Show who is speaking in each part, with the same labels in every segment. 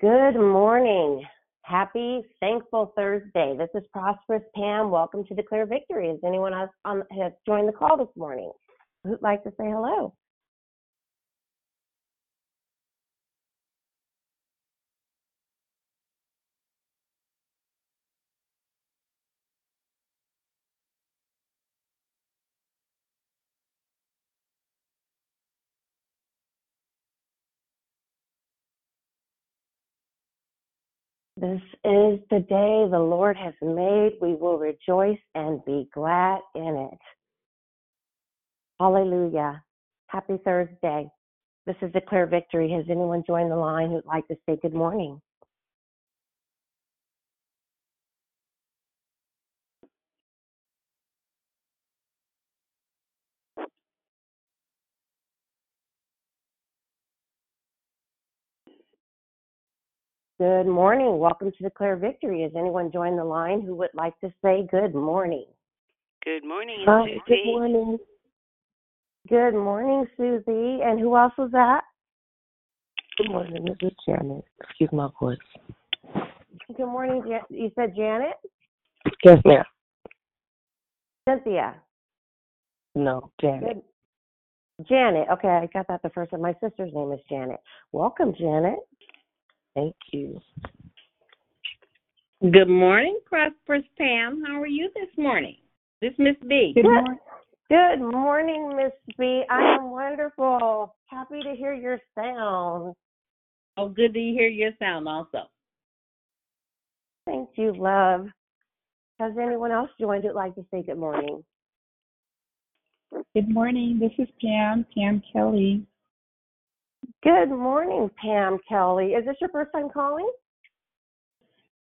Speaker 1: Good morning. Happy Thankful Thursday. This is Prosperous Pam. Welcome to Declare Victory. Has anyone else on, has joined the call this morning who'd like to say hello? This is the day the Lord has made. We will rejoice and be glad in it. Hallelujah. Happy Thursday. This is Declare Victory. Has anyone joined the line who'd like to say good morning? Good morning. Welcome to Declare Victory. Has anyone joined the line who would like to say good morning?
Speaker 2: Good morning,
Speaker 1: Hi,
Speaker 2: Susie.
Speaker 1: good morning. Good morning, Susie. And who else was that?
Speaker 3: Good morning, this is Janet. Excuse my voice.
Speaker 1: Good morning. Jan- you said Janet?
Speaker 3: Yes, ma'am.
Speaker 1: Cynthia.
Speaker 3: No, Janet.
Speaker 1: Good. Janet. Okay, I got that the first time. My sister's name is Janet. Welcome, Janet.
Speaker 3: Thank you.
Speaker 4: Good morning, Prosperous Pam. How are you this morning? This Miss B.
Speaker 1: Good morning. Good morning, Miss B. I am wonderful. Happy to hear your sound.
Speaker 4: Oh, good to hear your sound also.
Speaker 1: Thank you, love. Has anyone else joined who'd like to say good morning?
Speaker 5: Good morning. This is Pam, Pam Kelly.
Speaker 1: Good morning, Pam Kelly. Is this your first time calling?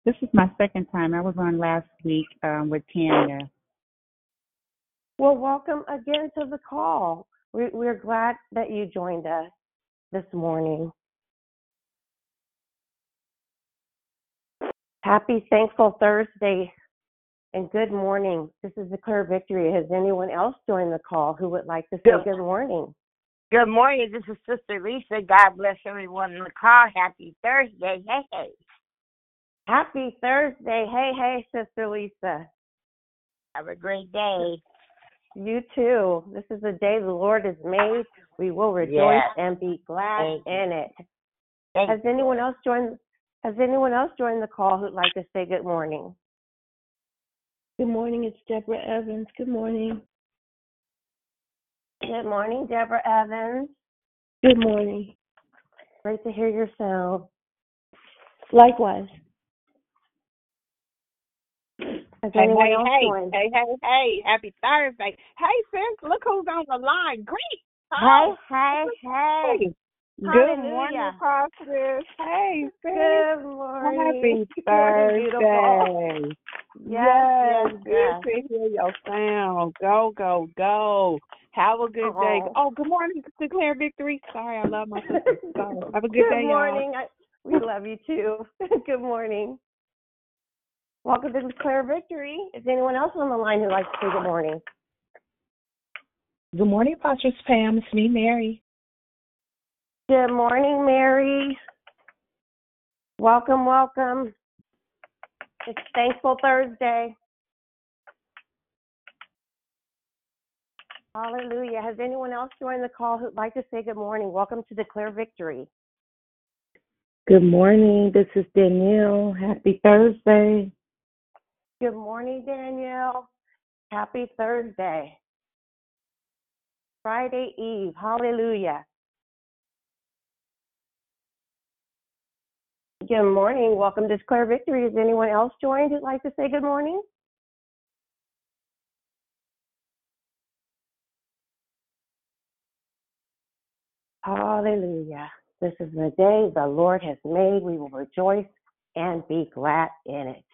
Speaker 5: This is my second time. I was on last week um, with Tanya.
Speaker 1: Well, welcome again to the call. We, we're glad that you joined us this morning. Happy Thankful Thursday and good morning. This is Declare Victory. Has anyone else joined the call who would like to say
Speaker 6: Good.
Speaker 1: good morning?
Speaker 6: Good morning. This is Sister Lisa. God bless everyone in the call. Happy Thursday. Hey, hey.
Speaker 1: Happy Thursday. Hey, hey, Sister Lisa.
Speaker 6: Have a great day.
Speaker 1: You too. This is the day the Lord has made. We will rejoice
Speaker 6: Yes.
Speaker 1: and be glad
Speaker 6: Thank you.
Speaker 1: in it.
Speaker 6: Thank
Speaker 1: Has anyone else joined? Has anyone else joined the call who'd like to say good morning?
Speaker 3: Good morning, it's Deborah Evans. Good morning.
Speaker 1: Good morning, Deborah Evans.
Speaker 3: Good morning.
Speaker 1: Great to hear your sound.
Speaker 3: Likewise.
Speaker 1: Has
Speaker 7: Hey, hey, hey, hey, hey, hey, happy Thursday. Hey, sis, look who's on the line. Great.
Speaker 1: Hey, hey, hey.
Speaker 7: Good
Speaker 1: Hallelujah.
Speaker 7: morning, Prosperous. Hey, sis.
Speaker 1: Good morning.
Speaker 7: Happy
Speaker 1: Good morning, beautiful.
Speaker 7: Thursday.
Speaker 1: Yes, yes, yes.
Speaker 7: Good to hear your sound. Go, go, go. Have a good day.
Speaker 1: Oh.
Speaker 7: Good morning, Declare Victory. Sorry, I love my sister. Sorry. Have a good,
Speaker 1: Good
Speaker 7: day, y'all.
Speaker 1: morning. I, we love you too. good morning. Welcome to Declare Victory. Is anyone else on the line who'd like to say good morning?
Speaker 8: Good morning, Prosperous Pam. It's me, Mary.
Speaker 1: Good morning, Mary. Welcome, welcome. It's Thankful Thursday. Hallelujah. Has anyone else joined the call who'd like to say good morning? Welcome to Declare Victory.
Speaker 3: Good morning, this is Danielle. Happy Thursday.
Speaker 1: Good morning, Danielle. Happy Thursday. Friday Eve. Hallelujah. Good morning. Welcome to Declare Victory. Has anyone else joined who'd like to say good morning? Hallelujah. This is the day the Lord has made. We will rejoice and be glad in it.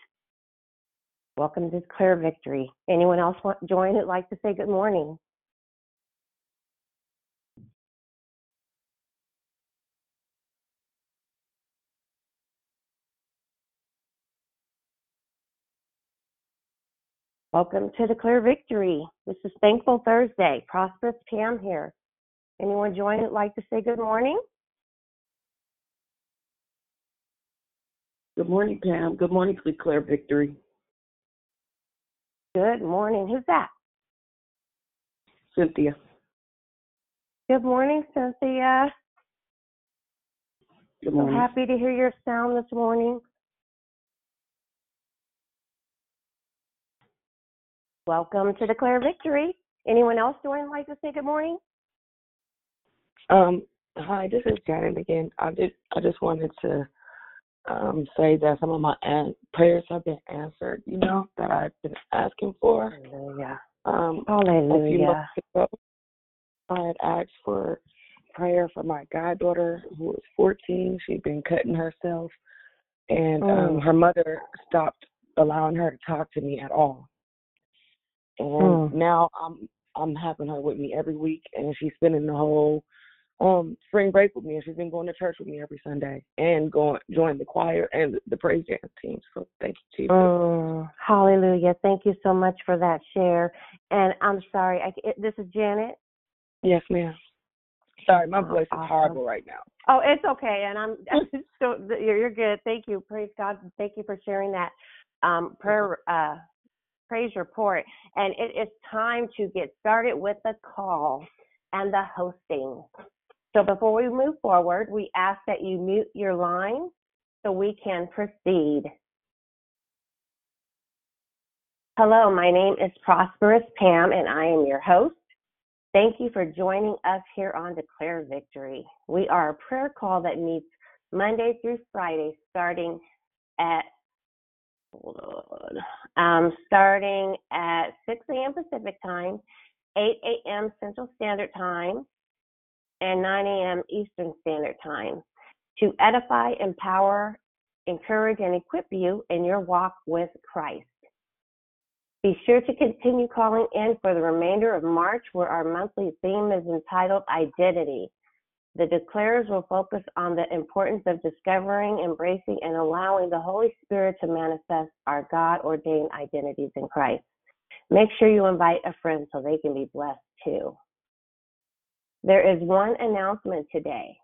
Speaker 1: Welcome to Declare Victory. Anyone else want to join who'd like to say good morning? Welcome to Declare Victory. This is Thankful Thursday. Prosperous Pam here. Anyone join like to say good morning?
Speaker 9: Good morning, Pam. Good morning, Declare Victory.
Speaker 1: Good morning. Who's that?
Speaker 9: Cynthia.
Speaker 1: Good morning, Cynthia.
Speaker 9: Good
Speaker 1: So
Speaker 9: morning.
Speaker 1: happy to hear your sound this morning. Welcome to Declare Victory. Anyone else join like to say good morning?
Speaker 6: Um, hi, this is Janet again. I just I just wanted to um say that some of my an- prayers have been answered, you know, that I've been asking for.
Speaker 1: Hallelujah.
Speaker 6: Um
Speaker 1: Hallelujah.
Speaker 6: ago I had asked for prayer for my goddaughter who was fourteen. She'd been cutting herself and um
Speaker 1: Mm.
Speaker 6: her mother stopped allowing her to talk to me at all. And
Speaker 1: Mm.
Speaker 6: now I'm I'm having her with me every week and she's spending the whole um spring break with me and she's been going to church with me every Sunday and going join the choir and the, praise dance team. So thank you, Jesus.
Speaker 1: Mm. Hallelujah. Thank you so much for that share. And I'm sorry, I, it, this is Janet.
Speaker 6: Yes, ma'am. Sorry, my
Speaker 1: Oh,
Speaker 6: voice is
Speaker 1: awesome.
Speaker 6: horrible right now.
Speaker 1: Oh, it's okay, and I'm so you're, you're good. Thank you. Praise God. Thank you for sharing that um, prayer uh, praise report. And it is time to get started with the call and the hosting. So before we move forward, we ask that you mute your line so we can proceed. Hello, my name is Prosperous Pam, and I am your host. Thank you for joining us here on Declare Victory. We are a prayer call that meets Monday through Friday, starting at um, starting at 6 a.m. Pacific time, 8 a.m. Central Standard Time, and 9 a.m. Eastern Standard Time to edify, empower, encourage, and equip you in your walk with Christ. Be sure to continue calling in for the remainder of March, where our monthly theme is entitled Identity. The declarers will focus on the importance of discovering, embracing, and allowing the Holy Spirit to manifest our God ordained identities in Christ. Make sure you invite a friend so they can be blessed too. There is one announcement today.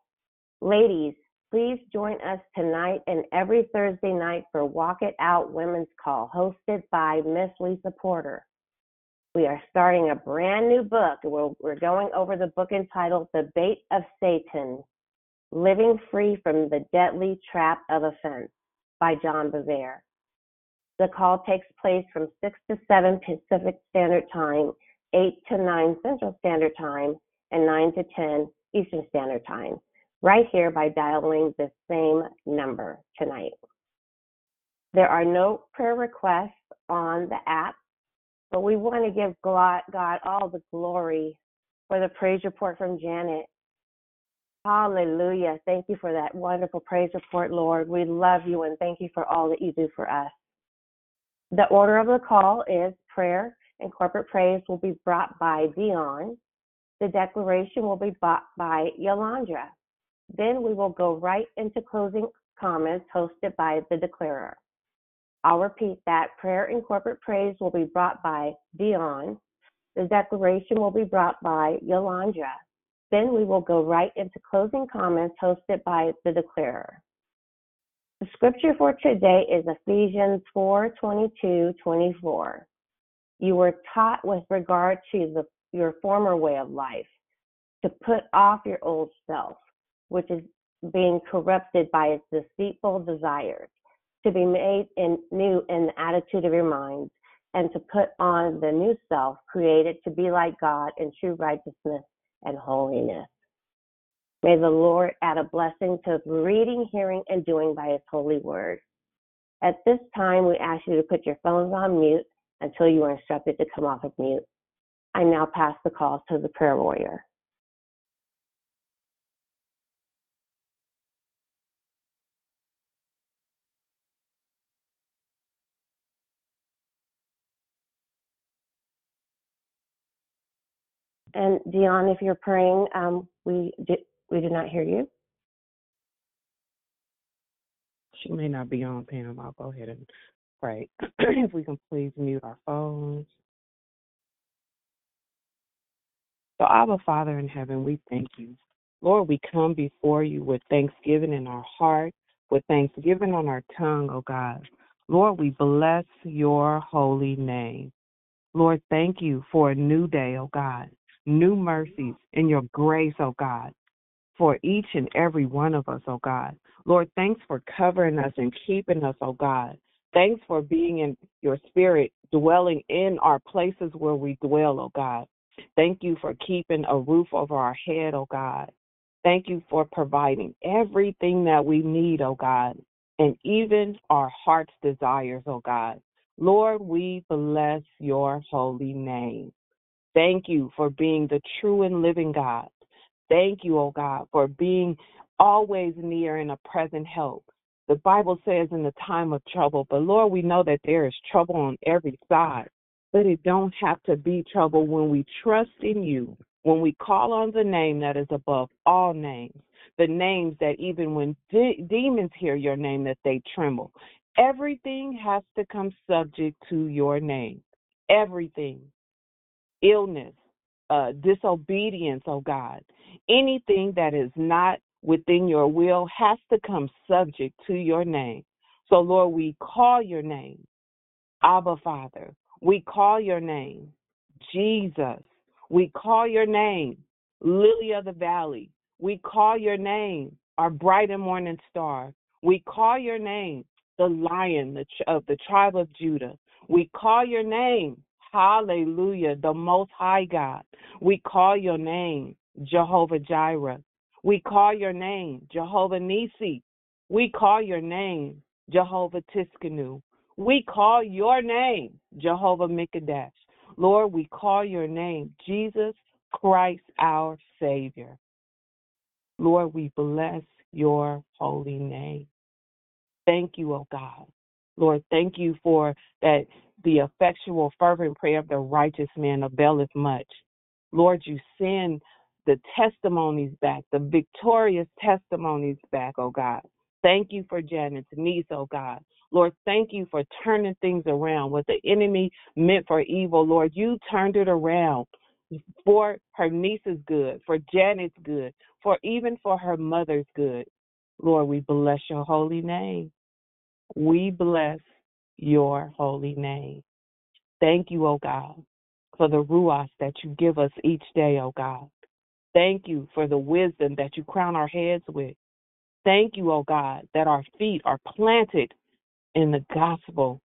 Speaker 1: Ladies, please join us tonight and every Thursday night for Walk It Out Women's Call, hosted by Miss Lisa Porter. We are starting a brand new book. We're, going over the book entitled The Bait of Satan Living Free from the Deadly Trap of Offense by John Bevere. The call takes place from 6 to 7 Pacific Standard Time, 8 to 9 Central Standard Time, and 9 to 10 Eastern Standard Time, right here by dialing the same number tonight. There are no prayer requests on the app, but we want to give God, God all the glory for the praise report from Janet. Hallelujah. Thank you for that wonderful praise report, Lord. We love you and thank you for all that you do for us. The order of the call is prayer and corporate praise will be brought by Dion. The declaration will be brought by Yolandra. Then we will go right into closing comments hosted by the declarer. I'll repeat that prayer and corporate praise will be brought by Dion. The declaration will be brought by Yolandra. Then we will go right into closing comments hosted by the declarer. The scripture for today is Ephesians 4 22 24. You were taught with regard to the, your former way of life to put off your old self, which is being corrupted by its deceitful desires, to be made in, new in the attitude of your minds, and to put on the new self created to be like God in true righteousness and holiness. May the Lord add a blessing to reading, hearing, and doing by His holy word. At this time, we ask you to put your phones on mute until you are instructed to come off of mute. I now pass the call to the prayer warrior. And Dion, if you're praying, um, we did, we did not hear you.
Speaker 6: She may not be on, Pam. I'll go ahead and pray. if we can please mute our phones. So, Abba, Father in heaven, we thank you. Lord, we come before you with thanksgiving in our heart
Speaker 7: with thanksgiving on our tongue, oh God. Lord, we bless your holy name. Lord, thank you for a new day, oh God, new mercies and your grace, oh God, for each and every one of us, oh God. Lord, thanks for covering us and keeping us, oh God. Thanks for being in your spirit, dwelling in our places where we dwell, oh God. Thank you for keeping a roof over our head, oh God. Thank you for providing everything that we need, oh God, and even our heart's desires, oh God. Lord, we bless your holy name. Thank you for being the true and living God. Thank you, oh God, for being always near and a present help. The Bible says in the time of trouble, but Lord, we know that there is trouble on every side. But it don't have to be trouble when we trust in you, when we call on the name that is above all names, the names that even when de- demons hear your name that they tremble. Everything has to come subject to your name. Everything. Illness, uh, disobedience, oh God. Anything that is not within your will has to come subject to your name. So, Lord, we call your name, Abba Father. We call your name, Jesus. We call your name, Lily of the Valley. We call your name, our bright and morning star. We call your name, the lion of the tribe of Judah. We call your name, hallelujah, the most high God. We call your name, Jehovah Jireh. We call your name, Jehovah Nisi. We call your name, Jehovah Tsidkenu. We call your name, Jehovah Mikadesh. Lord, we call your name, Jesus Christ, our Savior. Lord, we bless your holy name. Thank you, O oh God. Lord, thank you for that the effectual, fervent prayer of the righteous man availeth much. Lord, you send the testimonies back, the victorious testimonies back, oh God. Thank you for Janet's niece, oh God. Lord, thank you for turning things around. What the enemy meant for evil, Lord, you turned it around for her niece's good, for Janet's good, for even for her mother's good. Lord, we bless your holy name. We bless your holy name. Thank you, O oh God, for the ruach that you give us each day, O oh God. Thank you for the wisdom that you crown our heads with. Thank you, oh God, that our feet are planted in the gospel.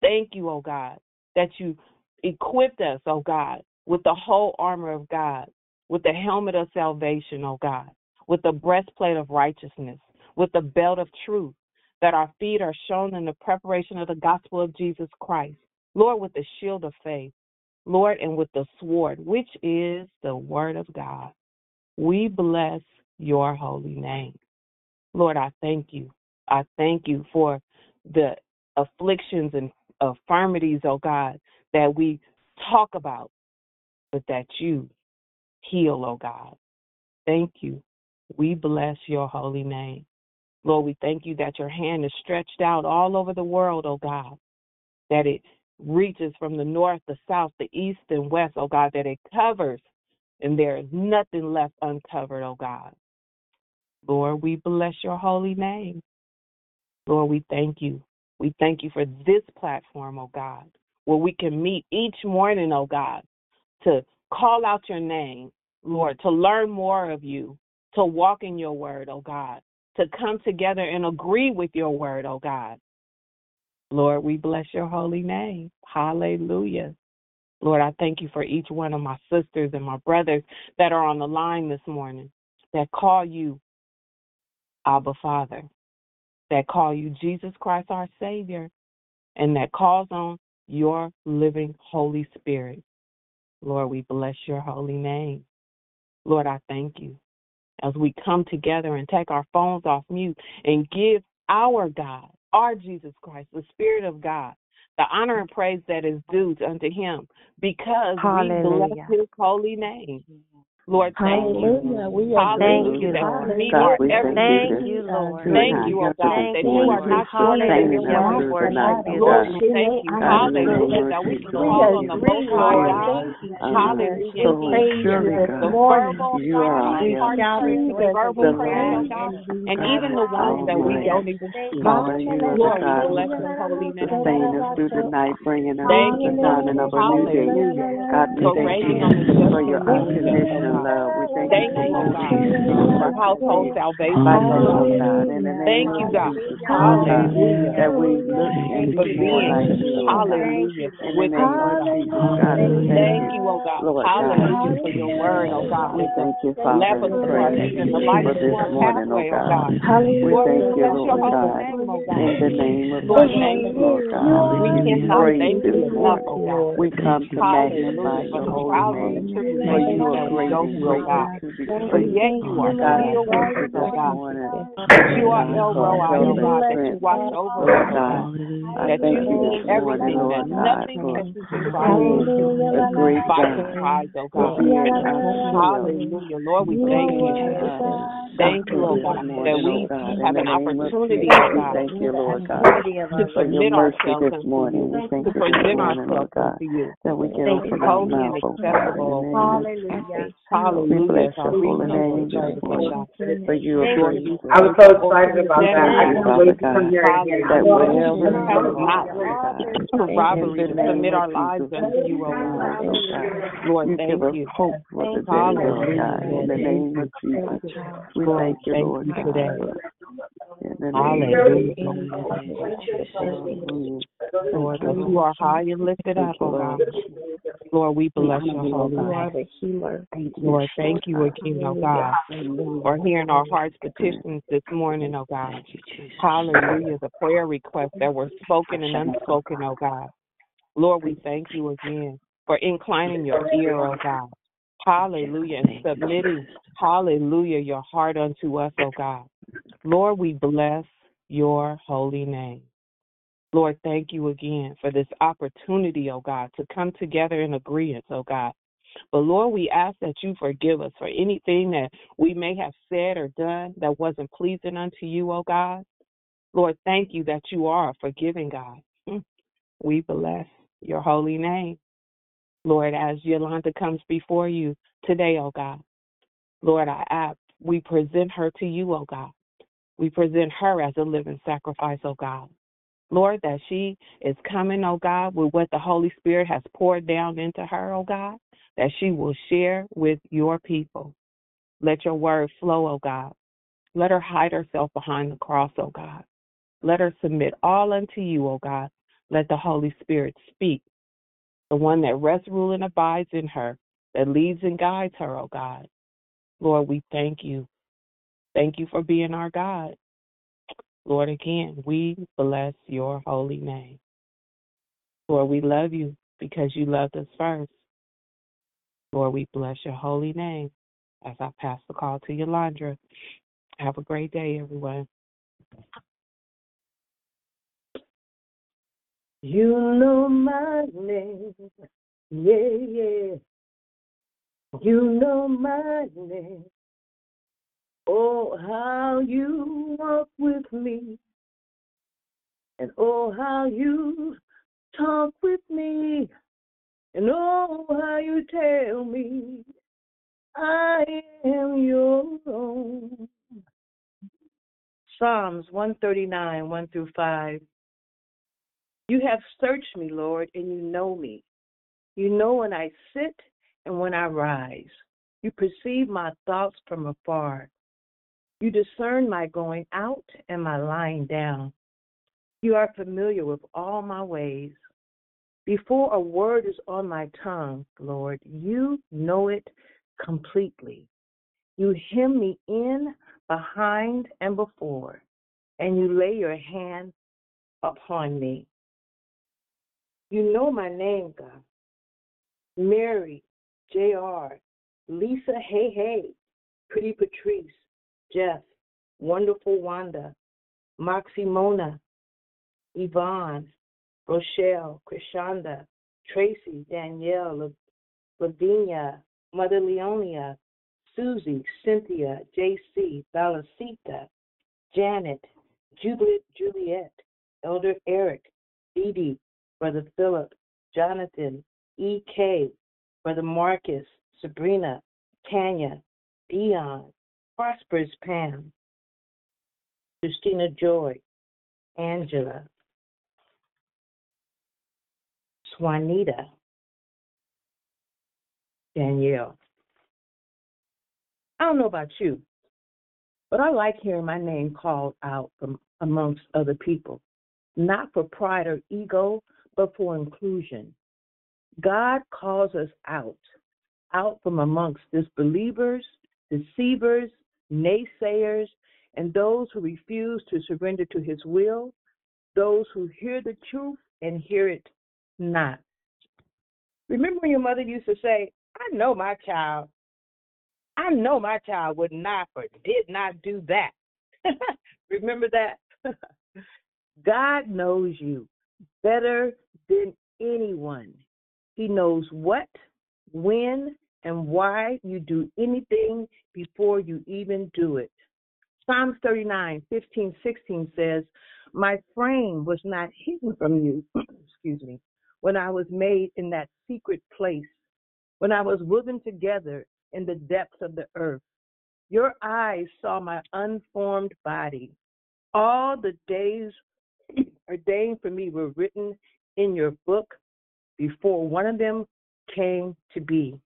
Speaker 7: Thank you, oh God, that you equipped us, oh God, with the whole armor of God, with the helmet of salvation, oh God, with the breastplate of righteousness, with the belt of truth, that our feet are shown in the preparation of the gospel of Jesus Christ. Lord, with the shield of faith, Lord, and with the sword, which is the word of God. We bless your holy name. Lord, I thank you. I thank you for the afflictions and infirmities, oh God, that we talk about, but that you heal, oh God. Thank you. We bless your holy name. Lord, we thank you that your hand is stretched out all over the world, oh God, that it reaches from the north, the south, the east, and west, oh God, that it covers and there is nothing left uncovered, oh God. Lord, we bless your holy name. Lord, we thank you. We thank you for this platform, oh God, where we can meet each morning, oh God, to call out your name, Lord, to learn more of you, to walk in your word, oh God, to come together and agree with your word, oh God. Lord, we bless your holy name. Hallelujah. Lord, I thank you for each one of my sisters and my brothers that are on the line this morning that call you Abba Father, that call you Jesus Christ our Savior, and that calls on your living Holy Spirit. Lord, we bless your holy name. Lord, I thank you as we come together and take our phones off mute and give our God, our Jesus Christ, the Spirit of God, the honor and praise that is due unto him because Hallelujah. we bless his holy name. Lord, thank you.
Speaker 10: Hallelujah. We are
Speaker 1: Thank you. Lord.
Speaker 7: That we are
Speaker 11: thank
Speaker 7: everything.
Speaker 1: Thank
Speaker 11: you
Speaker 1: you, Lord.
Speaker 7: Thank you, God,
Speaker 1: Thank
Speaker 7: that
Speaker 1: you,
Speaker 7: you are
Speaker 1: Lord.
Speaker 7: not
Speaker 11: Sustaining
Speaker 7: your
Speaker 11: us
Speaker 1: Hallelujah.
Speaker 7: word.
Speaker 11: through the night, oh
Speaker 7: Lord, thank you.
Speaker 11: God, in the name
Speaker 7: Hallelujah. That we can call on the Most High
Speaker 10: Lord.
Speaker 7: God.
Speaker 10: Thank you,
Speaker 7: Hallelujah.
Speaker 11: so
Speaker 10: praise
Speaker 11: surely,
Speaker 10: you this
Speaker 7: The verbal,
Speaker 11: you are our
Speaker 7: our
Speaker 10: We
Speaker 11: help,
Speaker 7: heart
Speaker 10: shout
Speaker 7: prayers, the verbal prayers, oh
Speaker 11: Lord,
Speaker 7: God, and
Speaker 11: God,
Speaker 7: even the ones that we don't even speak.
Speaker 11: Lord, you are the
Speaker 7: Lord,
Speaker 11: God
Speaker 7: bless
Speaker 11: who
Speaker 7: your holy name.
Speaker 11: sustain us through the night, bringing us to
Speaker 7: Thank
Speaker 11: the
Speaker 7: you, God.
Speaker 11: of a new day. God, we thank you
Speaker 7: on the just
Speaker 11: for your unconditional. Love. Uh, we thank you
Speaker 7: Thank
Speaker 11: for
Speaker 7: you, God, for household salvation, God.
Speaker 11: in the name
Speaker 7: Thank you, God.
Speaker 11: Jesus,
Speaker 7: Hallelujah.
Speaker 11: that we look and be more like you,
Speaker 7: hallelujah,
Speaker 11: the
Speaker 7: with
Speaker 11: name of
Speaker 7: God.
Speaker 11: Thank you,
Speaker 7: oh God.
Speaker 11: Lord
Speaker 7: Hallelujah for your word, oh God.
Speaker 11: We thank you, Father, and
Speaker 7: unto our
Speaker 11: praise
Speaker 7: feet and
Speaker 11: you
Speaker 7: a light
Speaker 11: for this morning, oh
Speaker 7: oh
Speaker 11: God.
Speaker 7: God.
Speaker 11: We thank you, Lord God.
Speaker 7: oh God.
Speaker 11: In the name of Jesus. Lord God, we
Speaker 7: We
Speaker 11: give you
Speaker 7: cannot thank
Speaker 11: this
Speaker 7: you enough, oh God.
Speaker 11: We come to magnify your holy
Speaker 7: the
Speaker 11: name, for you are great
Speaker 7: through, oh God. But yet you are still
Speaker 11: you
Speaker 7: oh God. That you are El Roi, oh God, that you watch over us, oh
Speaker 11: God.
Speaker 7: That you
Speaker 11: you morning,
Speaker 7: everything, that nothing
Speaker 11: for
Speaker 7: catches you by
Speaker 11: being a great
Speaker 7: by
Speaker 11: God,
Speaker 7: surprise, oh God.
Speaker 11: being a healer,
Speaker 7: Hallelujah. Lord, we thank you. Thank you, oh God, that
Speaker 11: oh
Speaker 7: we have an opportunity, oh God,
Speaker 11: thank you, Lord God,
Speaker 7: to
Speaker 11: for your mercy
Speaker 7: ourselves
Speaker 11: this morning.
Speaker 7: you,
Speaker 11: We thank
Speaker 7: to
Speaker 11: you
Speaker 7: present
Speaker 11: morning,
Speaker 7: ourselves
Speaker 11: Lord God,
Speaker 7: you,
Speaker 11: that we can open our mouth, oh God, in the
Speaker 7: acceptable,
Speaker 11: name of Jesus. We
Speaker 7: hallelujah,
Speaker 11: bless your holy name this
Speaker 7: service,
Speaker 11: morning,
Speaker 7: God.
Speaker 11: for you are
Speaker 7: Lord,
Speaker 11: great.
Speaker 7: you
Speaker 8: I was so excited about that. I can't wait to come
Speaker 11: God,
Speaker 8: here again.
Speaker 11: That
Speaker 8: love
Speaker 11: wherever we
Speaker 7: count it
Speaker 11: go,
Speaker 7: not
Speaker 11: in
Speaker 7: robbery to submit our lives unto you,
Speaker 11: keep
Speaker 7: God.
Speaker 11: moving, God.
Speaker 7: Lord,
Speaker 11: You give
Speaker 7: thank
Speaker 11: us
Speaker 7: you.
Speaker 11: hope for the day, Lord
Speaker 7: Hallelujah,
Speaker 11: God, in the
Speaker 7: Thank
Speaker 11: name of Jesus. We thank you,
Speaker 7: thank
Speaker 11: Lord God,
Speaker 7: today.
Speaker 11: in the name
Speaker 7: Hallelujah. Lord,
Speaker 11: you,
Speaker 7: are high and lifted up, oh God. Lord, we bless your
Speaker 11: you, oh
Speaker 7: holy
Speaker 11: God.
Speaker 10: are
Speaker 7: name.
Speaker 10: the healer.
Speaker 11: Thank you,
Speaker 7: Lord, thank you again, oh God, for hearing our heart's petitions this morning, oh God. Hallelujah. The prayer requests that were spoken and unspoken, oh God. Lord, we thank you again for inclining your ear, oh God. Hallelujah. And submitting, hallelujah, your heart unto us, oh God. Lord, we bless your holy name. Lord, thank you again for this opportunity, oh God, to come together in agreement, oh God. But Lord, we ask that you forgive us for anything that we may have said or done that wasn't pleasing unto you, oh God. Lord, thank you that you are a forgiving God. Mm. We bless your holy name. Lord, as Yolandra comes before you today, oh God, Lord, I ask, we present her to you, oh God. We present her as a living sacrifice, oh God. Lord, that she is coming, oh God, with what the Holy Spirit has poured down into her, oh God, that she will share with your people. Let your word flow, oh God. Let her hide herself behind the cross, oh God. Let her submit all unto you, O God. Let the Holy Spirit speak, the one that rests, rules, and abides in her, that leads and guides her, O God. Lord, we thank you. Thank you for being our God. Lord, again, we bless your holy name. Lord, we love you because you loved us first. Lord, we bless your holy name as I pass the call to Yolandra. Have a great day, everyone.
Speaker 12: You know my name. Yeah, yeah. You know my name. Oh, how you walk with me. And oh, how you talk with me. And oh, how you tell me I am your own. Psalms 139, 1 through 5. You have searched me, Lord, and you know me. You know when I sit and when I rise. You perceive my thoughts from afar. You discern my going out and my lying down. You are familiar with all my ways. Before a word is on my tongue, Lord, you know it completely. You hem me in, behind, and before, and you lay your hand upon me. You know my name, God. Mary, J.R., Lisa, hey, hey, Pretty Patrice, Jeff, Wonderful Wanda, Moxie Mona, Yvonne, Rochelle, Krishanda, Tracy, Danielle, Lavinia, Mother Leonia, Susie, Cynthia, JC, Balasita, Janet, Juliet, Juliet, Elder Eric, Dee Dee, Brother Philip, Jonathan, E.K., Brother Marcus, Sabrina, Tanya, Dion, Prosperous Pam, Christina Joy, Angela, Swanita, Danielle. I don't know about you, but I like hearing my name called out from amongst other people, not for pride or ego, but for inclusion. God calls us out, out from amongst disbelievers, deceivers, naysayers, and those who refuse to surrender to his will, those who hear the truth and hear it not. Remember when your mother used to say, I know my child. I know my child would not or did not do that. Remember that? God knows you better than anyone. He knows what, when, and why you do anything before you even do it. Psalms 39, 15, 16 says, My frame was not hidden from you, excuse me, when I was made in that secret place, when I was woven together in the depths of the earth. Your eyes saw my unformed body. All the days ordained for me were written in your book before one of them came to be.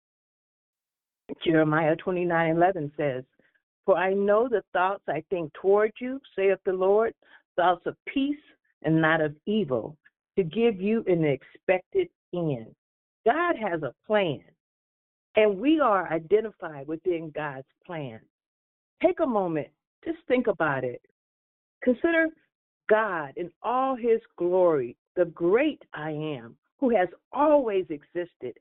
Speaker 12: Jeremiah 29:11 says, "For I know the thoughts I think toward you, saith the Lord, thoughts of peace and not of evil, to give you an expected end." God has a plan, and we are identified within God's plan. Take a moment, just think about it. Consider God in all his glory, the great I am, who has always existed,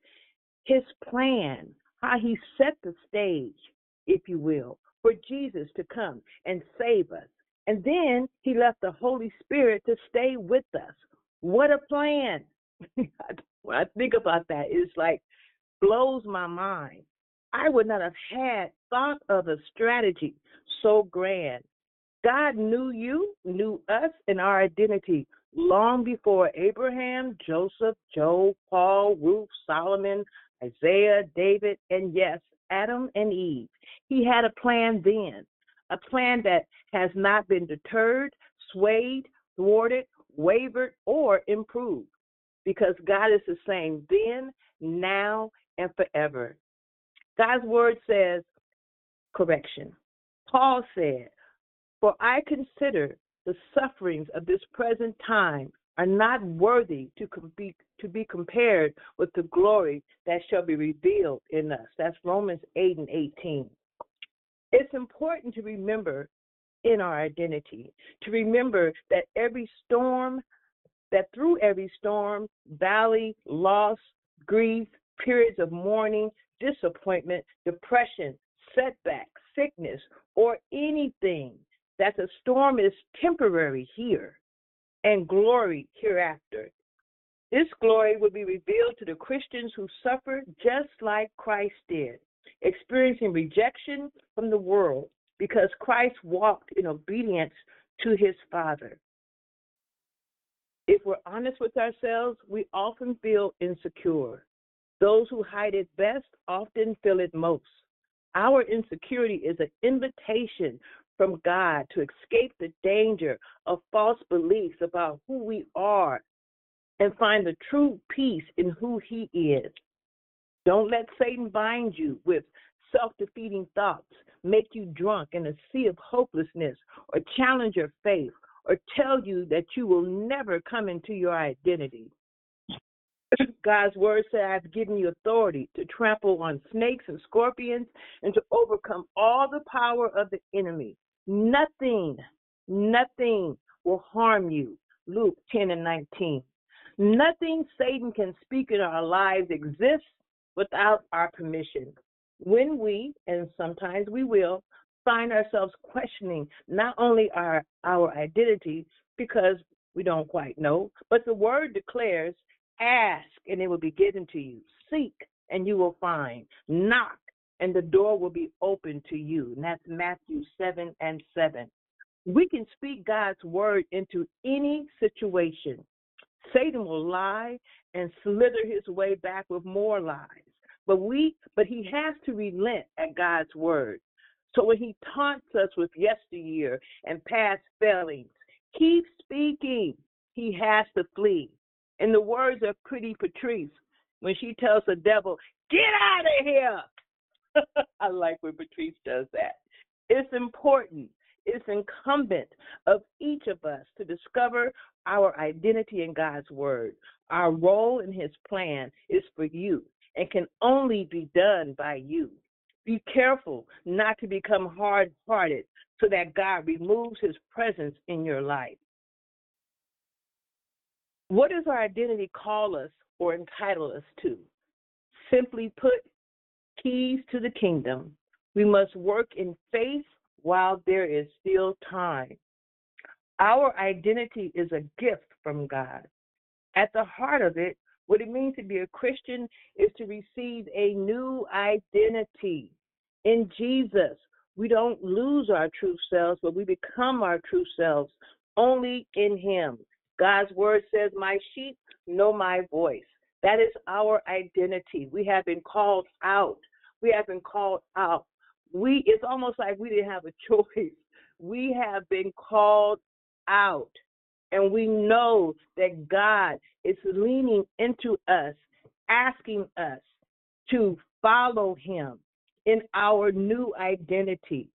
Speaker 12: his plan, how he set the stage, if you will, for Jesus to come and save us. And then he left the Holy Spirit to stay with us. What a plan! when I think about that, it's like blows my mind. I would not have had thought of a strategy so grand. God knew you, knew us, and our identity long before Abraham, Joseph, Job, Paul, Ruth, Solomon, Isaiah, David, and yes, Adam and Eve. He had a plan then, a plan that has not been deterred, swayed, thwarted, wavered, or improved because God is the same then, now, and forever. God's word says, correction. Paul said, For I consider the sufferings of this present time are not worthy to be, to be compared with the glory that shall be revealed in us. That's Romans 8 and 18. It's important to remember in our identity, to remember that every storm, that through every storm, valley, loss, grief, periods of mourning, disappointment, depression, setback, sickness, or anything, that the storm is temporary here and glory hereafter. This glory will be revealed to the Christians who suffer just like Christ did, experiencing rejection from the world because Christ walked in obedience to his Father. If we're honest with ourselves, we often feel insecure. Those who hide it best often feel it most. Our insecurity is an invitation from God to escape the danger of false beliefs about who we are and find the true peace in who He is. Don't let Satan bind you with self defeating thoughts, make you drunk in a sea of hopelessness, or challenge your faith, or tell you that you will never come into your identity. God's word said, I've given you authority to trample on snakes and scorpions and to overcome all the power of the enemy. Nothing, nothing will harm you. Luke 10 and 19. Nothing Satan can speak in our lives exists without our permission. When we, and sometimes we will, find ourselves questioning not only our, our identity because we don't quite know, but the word declares, ask and it will be given to you. Seek and you will find. Knock and the door will be open to you. And that's Matthew 7 and 7. We can speak God's word into any situation. Satan will lie and slither his way back with more lies. But we but he has to relent at God's word. So when he taunts us with yesteryear and past failings, keep speaking. He has to flee. In the words of Pretty Patrice, when she tells the devil, Get out of here. I like when Patrice does that. It's important, it's incumbent of each of us to discover our identity in God's Word. Our role in His plan is for you and can only be done by you. Be careful not to become hard hearted so that God removes His presence in your life. What does our identity call us or entitle us to? Simply put, keys to the kingdom. We must work in faith while there is still time. Our identity is a gift from God. At the heart of it, what it means to be a Christian is to receive a new identity in Jesus. We don't lose our true selves, but we become our true selves only in Him. God's word says, My sheep know my voice. That is our identity. We have been called out. We have been called out. We it's almost like we didn't have a choice. We have been called out. And we know that God is leaning into us, asking us to follow him in our new identity.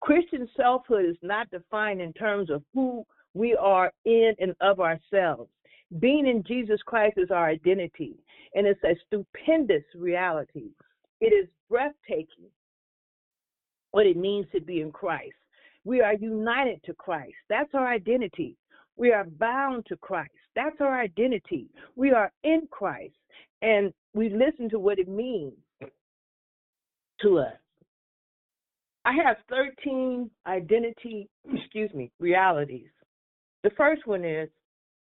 Speaker 12: Christian selfhood is not defined in terms of who we are in and of ourselves. Being in Jesus Christ is our identity, and it's a stupendous reality. It is breathtaking what it means to be in Christ. We are united to Christ. That's our identity. We are bound to Christ. That's our identity. We are in Christ, and we listen to what it means to us. I have 13 identity, excuse me, realities. The first one is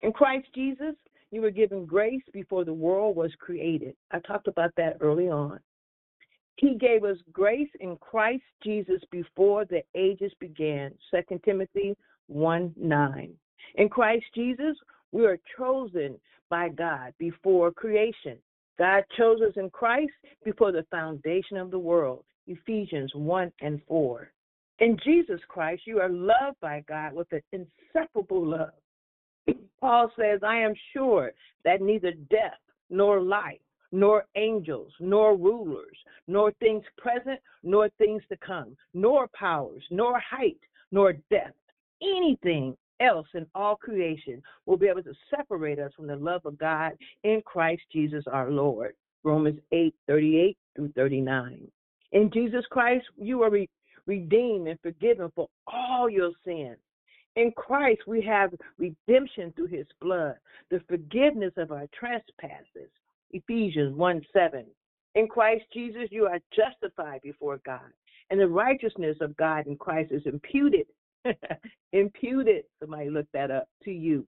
Speaker 12: in Christ Jesus, you were given grace before the world was created. I talked about that early on. He gave us grace in Christ Jesus before the ages began. 2 Timothy 1 9. In Christ Jesus, we are chosen by God before creation. God chose us in Christ before the foundation of the world. Ephesians 1 and 4. In Jesus Christ, you are loved by God with an inseparable love. Paul says, I am sure that neither death nor life, nor angels, nor rulers, nor things present, nor things to come, nor powers, nor height, nor depth, anything else in all creation will be able to separate us from the love of God in Christ Jesus our Lord. Romans 8 38 through 39. In Jesus Christ, you are re- redeemed and forgiven for all your sins. In Christ, we have redemption through his blood, the forgiveness of our trespasses. Ephesians 1 7. In Christ Jesus, you are justified before God, and the righteousness of God in Christ is imputed. imputed, somebody look that up to you.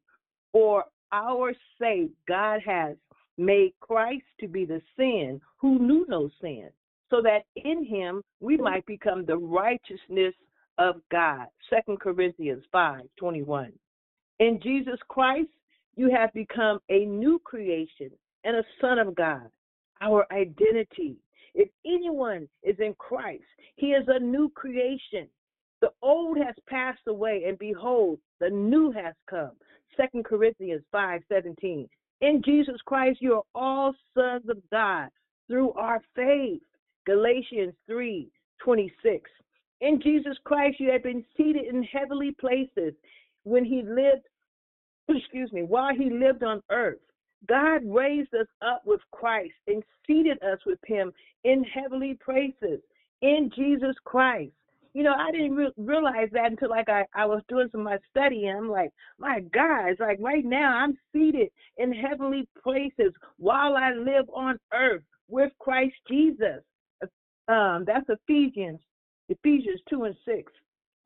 Speaker 12: For our sake, God has made Christ to be the sin who knew no sin, so that in him we might become the righteousness of God. Second Corinthians 5 21. In Jesus Christ, you have become a new creation and a son of God. Our identity. If anyone is in Christ, he is a new creation. The old has passed away, and behold, the new has come. Second Corinthians 5 17. In Jesus Christ, you are all sons of God through our faith. Galatians 3 26. In Jesus Christ, you have been seated in heavenly places when he lived, excuse me, while he lived on earth. God raised us up with Christ and seated us with him in heavenly places in Jesus Christ. You know, I didn't re- realize that until like I, I was doing some of my study, and I'm like, my God, it's like right now I'm seated in heavenly places while I live on earth with Christ Jesus. Um, that's Ephesians Ephesians 2 and 6.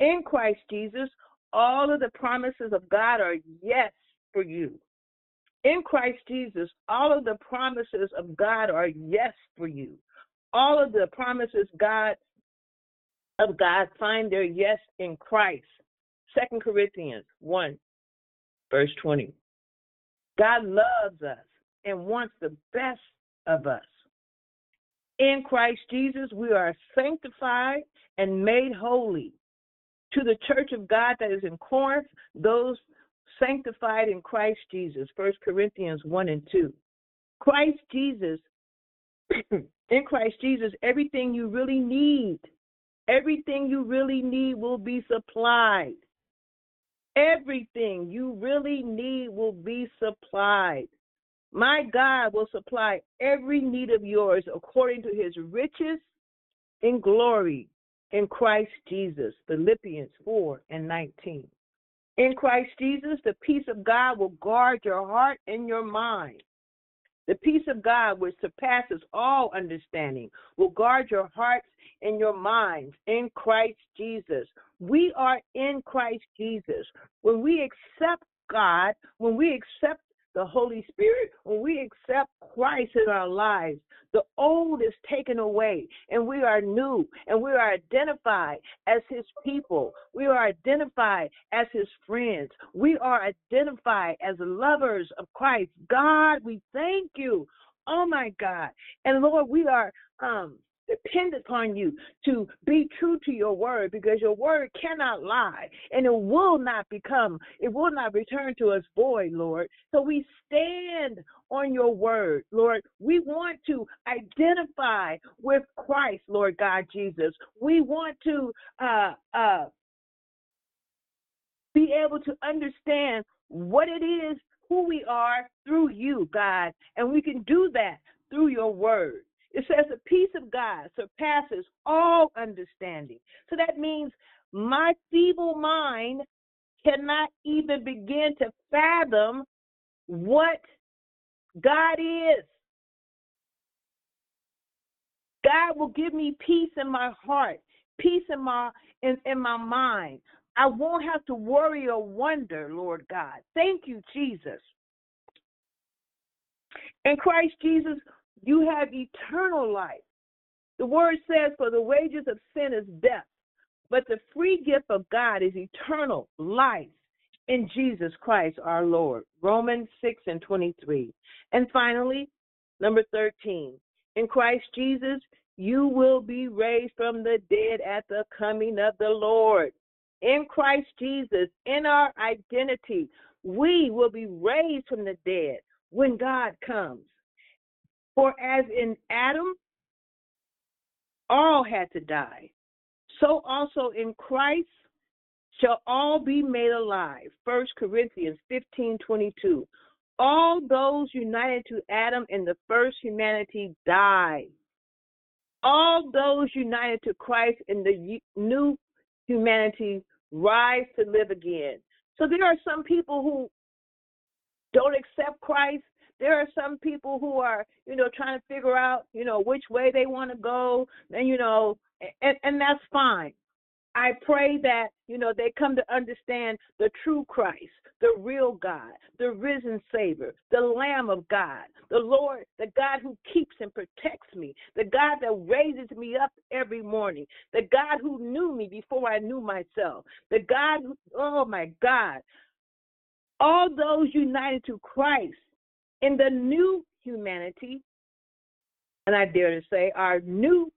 Speaker 12: In Christ Jesus, all of the promises of God are yes for you. In Christ Jesus, all of the promises of God are yes for you. All of the promises God of God find their yes in Christ. Second Corinthians 1, verse 20. God loves us and wants the best of us. In Christ Jesus, we are sanctified and made holy. To the church of God that is in Corinth, those sanctified in Christ Jesus. 1 Corinthians 1 and 2. Christ Jesus, in Christ Jesus, everything you really need, everything you really need will be supplied. Everything you really need will be supplied. My God will supply every need of yours according to his riches in glory in Christ Jesus. Philippians 4 and 19. In Christ Jesus, the peace of God will guard your heart and your mind. The peace of God, which surpasses all understanding, will guard your hearts and your minds in Christ Jesus. We are in Christ Jesus. When we accept God, when we accept the Holy Spirit, when we accept Christ in our lives, the old is taken away and we are new and we are identified as his people. We are identified as his friends. We are identified as lovers of Christ. God, we thank you. Oh my God. And Lord, we are um depend upon you to be true to your word because your word cannot lie and it will not become, it will not return to us void, Lord. So we stand on your word, Lord. We want to identify with Christ, Lord God Jesus. We want to uh, uh, be able to understand what it is, who we are through you, God. And we can do that through your word. It says the peace of God surpasses all understanding. So that means my feeble mind cannot even begin to fathom what God is. God will give me peace in my heart, peace in my in, in my mind. I won't have to worry or wonder, Lord God. Thank you, Jesus. In Christ Jesus, you have eternal life. The word says, For the wages of sin is death, but the free gift of God is eternal life in Jesus Christ our Lord. Romans 6 and 23. And finally, number 13. In Christ Jesus, you will be raised from the dead at the coming of the Lord. In Christ Jesus, in our identity, we will be raised from the dead when God comes. For as in Adam, all had to die, so also in Christ shall all be made alive. 1 Corinthians 15 22. All those united to Adam in the first humanity die. All those united to Christ in the new humanity rise to live again. So there are some people who don't accept Christ there are some people who are, you know, trying to figure out, you know, which way they want to go, and you know, and and that's fine. I pray that, you know, they come to understand the true Christ, the real God, the risen Savior, the Lamb of God, the Lord, the God who keeps and protects me, the God that raises me up every morning, the God who knew me before I knew myself, the God who, oh my God, all those united to Christ in the new humanity, and I dare to say our new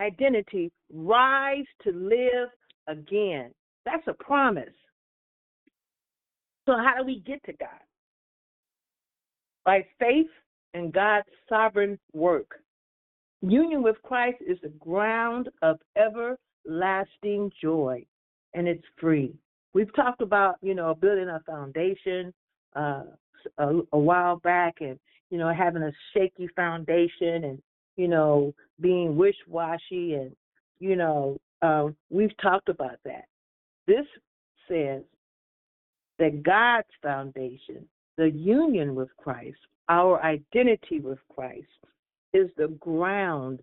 Speaker 12: identity, rise to live again. That's a promise. So, how do we get to God? By faith in God's sovereign work. Union with Christ is the ground of everlasting joy, and it's free. We've talked about, you know, building a foundation, uh, a, a while back and you know having a shaky foundation and you know being wish-washy and you know uh, we've talked about that. This says that god's foundation the union with christ our identity with christ is the ground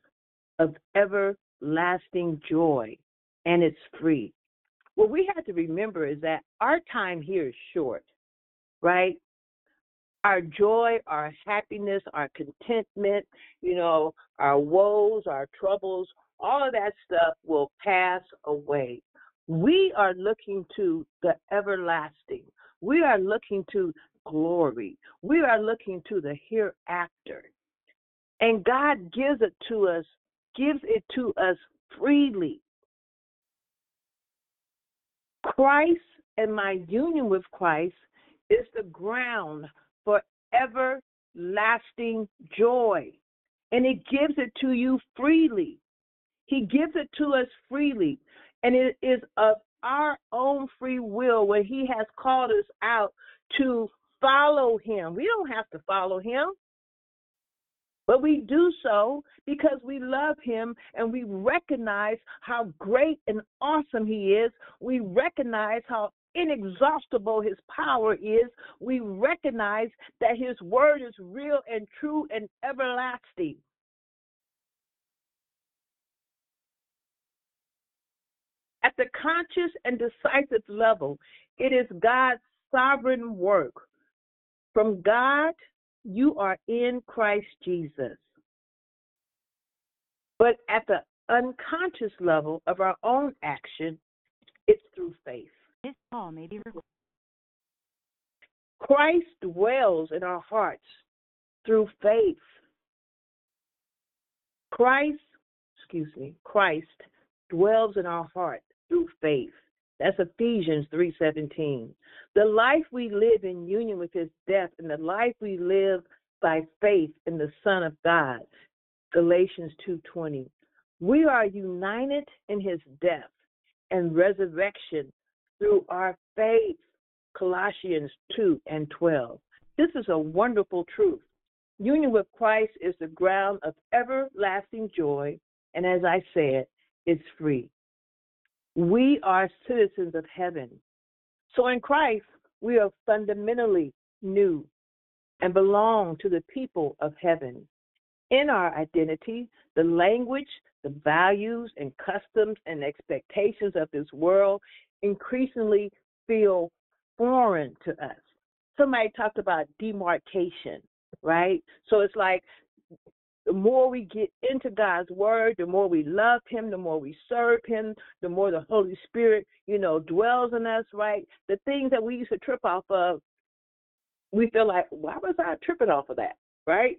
Speaker 12: of everlasting joy and it's free. What we have to remember is that our time here is short right our joy, our happiness, our contentment, you know, our woes, our troubles, all of that stuff will pass away. We are looking to the everlasting. We are looking to glory. We are looking to the hereafter. And God gives it to us, gives it to us freely. Christ and my union with Christ is the ground for everlasting joy. And He gives it to you freely. He gives it to us freely. And it is of our own free will where He has called us out to follow Him. We don't have to follow Him. But we do so because we love him and we recognize how great and awesome he is. We recognize how inexhaustible his power is. We recognize that his word is real and true and everlasting. At the conscious and decisive level, it is God's sovereign work. From God you are in Christ Jesus. But at the unconscious level of our own action, it's through faith.
Speaker 13: This call may be recorded.
Speaker 12: Christ dwells in our hearts through faith. Christ, excuse me, Christ dwells in our heart through faith. That's Ephesians 3:17. The life we live in union with his death and the life we live by faith in the Son of God. Galatians 2:20. We are united in his death and resurrection through our faith. Colossians 2 and 12. This is a wonderful truth. Union with Christ is the ground of everlasting joy, and as I said, it's free. We are citizens of heaven. So in Christ, we are fundamentally new and belong to the people of heaven. In our identity, the language, the values and customs and expectations of this world increasingly feel foreign to us. Somebody talked about demarcation, right? So it's like the more we get into God's word, the more we love him, the more we serve him, the more the Holy Spirit, you know, dwells in us, right? The things that we used to trip off of, we feel like, why was I tripping off of that, right?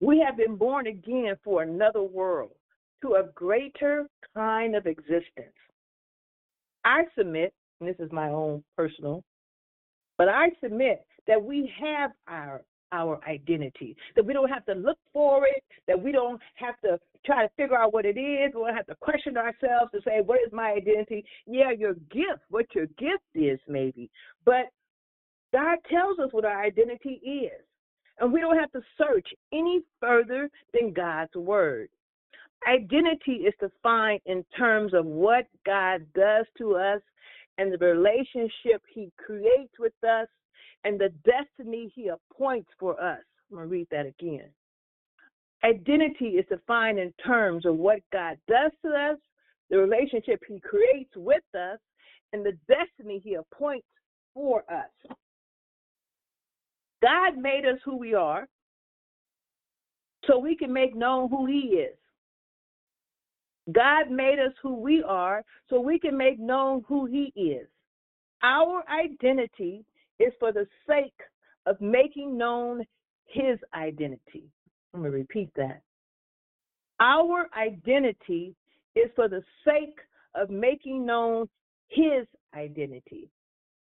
Speaker 12: We have been born again for another world, to a greater kind of existence. I submit, and this is my own personal, but I submit that we have our our identity. That we don't have to look for it, that we don't have to try to figure out what it is, we don't have to question ourselves to say, What is my identity? Yeah, your gift, what your gift is, maybe. But God tells us what our identity is. And we don't have to search any further than God's word. Identity is defined in terms of what God does to us and the relationship he creates with us and the destiny he appoints for us. I'm going to read that again. Identity is defined in terms of what God does to us, the relationship he creates with us, and the destiny he appoints for us. God made us who we are so we can make known who he is. God made us who we are so we can make known who he is. Our identity is for the sake of making known his identity. Let me repeat that. Our identity is for the sake of making known his identity.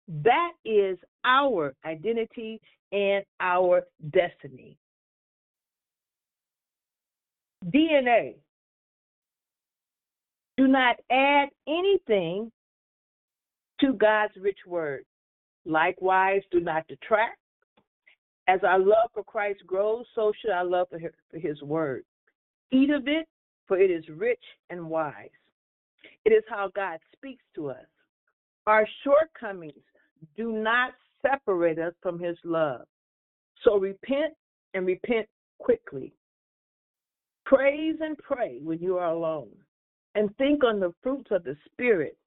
Speaker 12: That is our identity and our destiny. DNA. Do not add anything to God's rich word. Likewise, do not detract. As our love for Christ grows, so should our love for his, for his word. Eat of it, for it is rich and wise. It is how God speaks to us. Our shortcomings do not separate us from his love. So repent and repent quickly. Praise and pray when you are alone. And think on the fruits of the Spirit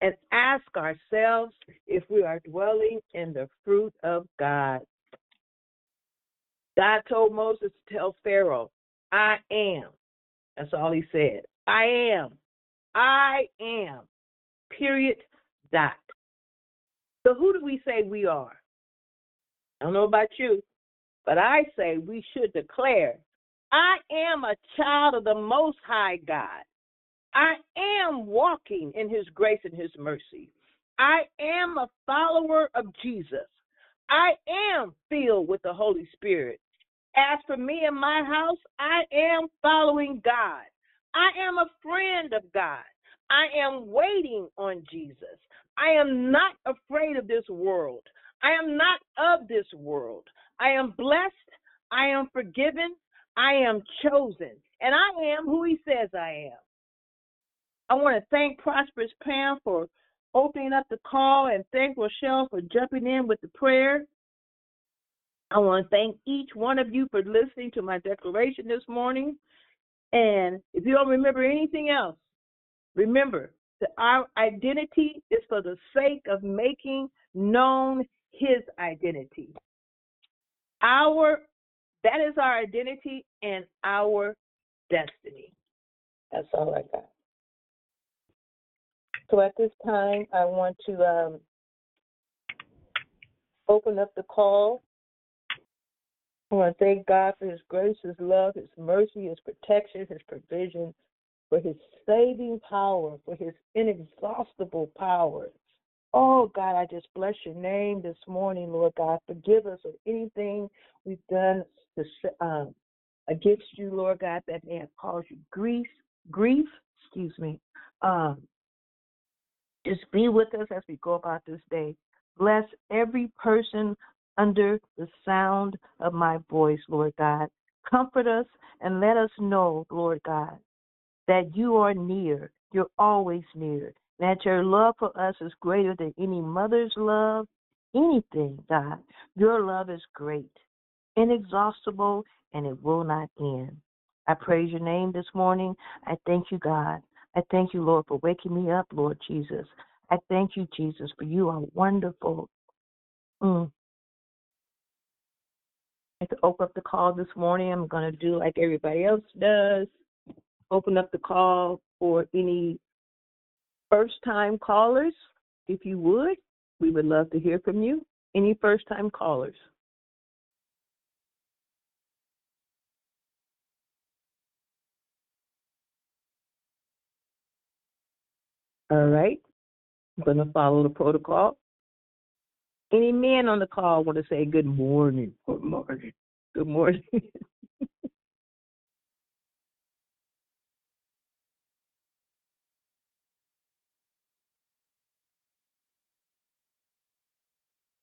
Speaker 12: and ask ourselves if we are dwelling in the fruit of God. God told Moses to tell Pharaoh, I am. That's all he said. I am. I am. Period. Dot. So who do we say we are? I don't know about you, but I say we should declare, I am a child of the Most High God. I am walking in His grace and His mercy. I am a follower of Jesus. I am filled with the Holy Spirit. As for me and my house, I am following God. I am a friend of God. I am waiting on Jesus. I am not afraid of this world. I am not of this world. I am blessed. I am forgiven. I am chosen. And I am who he says I am. I want to thank Prosperous Pam for opening up the call and thank Rochelle for jumping in with the prayer. I want to thank each one of you for listening to my declaration this morning. And if you don't remember anything else, remember that our identity is for the sake of making known his identity. Our that is our identity and our destiny. That's all I got. So at this time, I want to um, open up the call. I want to thank God for His grace, His love, His mercy, His protection, His provision, for His saving power, for His inexhaustible power. Oh, God, I just bless your name this morning, Lord God. Forgive us of anything we've done to, um, against you, Lord God, that may have caused you grief, grief, excuse me. Um, just be with us as we go about this day. Bless every person under the sound of my voice, Lord God. Comfort us and let us know, Lord God, that you are near. You're always near. That your love for us is greater than any mother's love, anything, God. Your love is great, inexhaustible, and it will not end. I praise your name this morning. I thank you, God. I thank you, Lord, for waking me up, Lord Jesus. I thank you, Jesus, for you are wonderful. Mm. I to open up the call this morning. I'm going to do like everybody else does. Open up the call for any first time callers. If you would, we would love to hear from you. Any first time callers? All right. I'm going to follow the protocol. Any men on the call want to say good morning? Good morning. Good morning. Is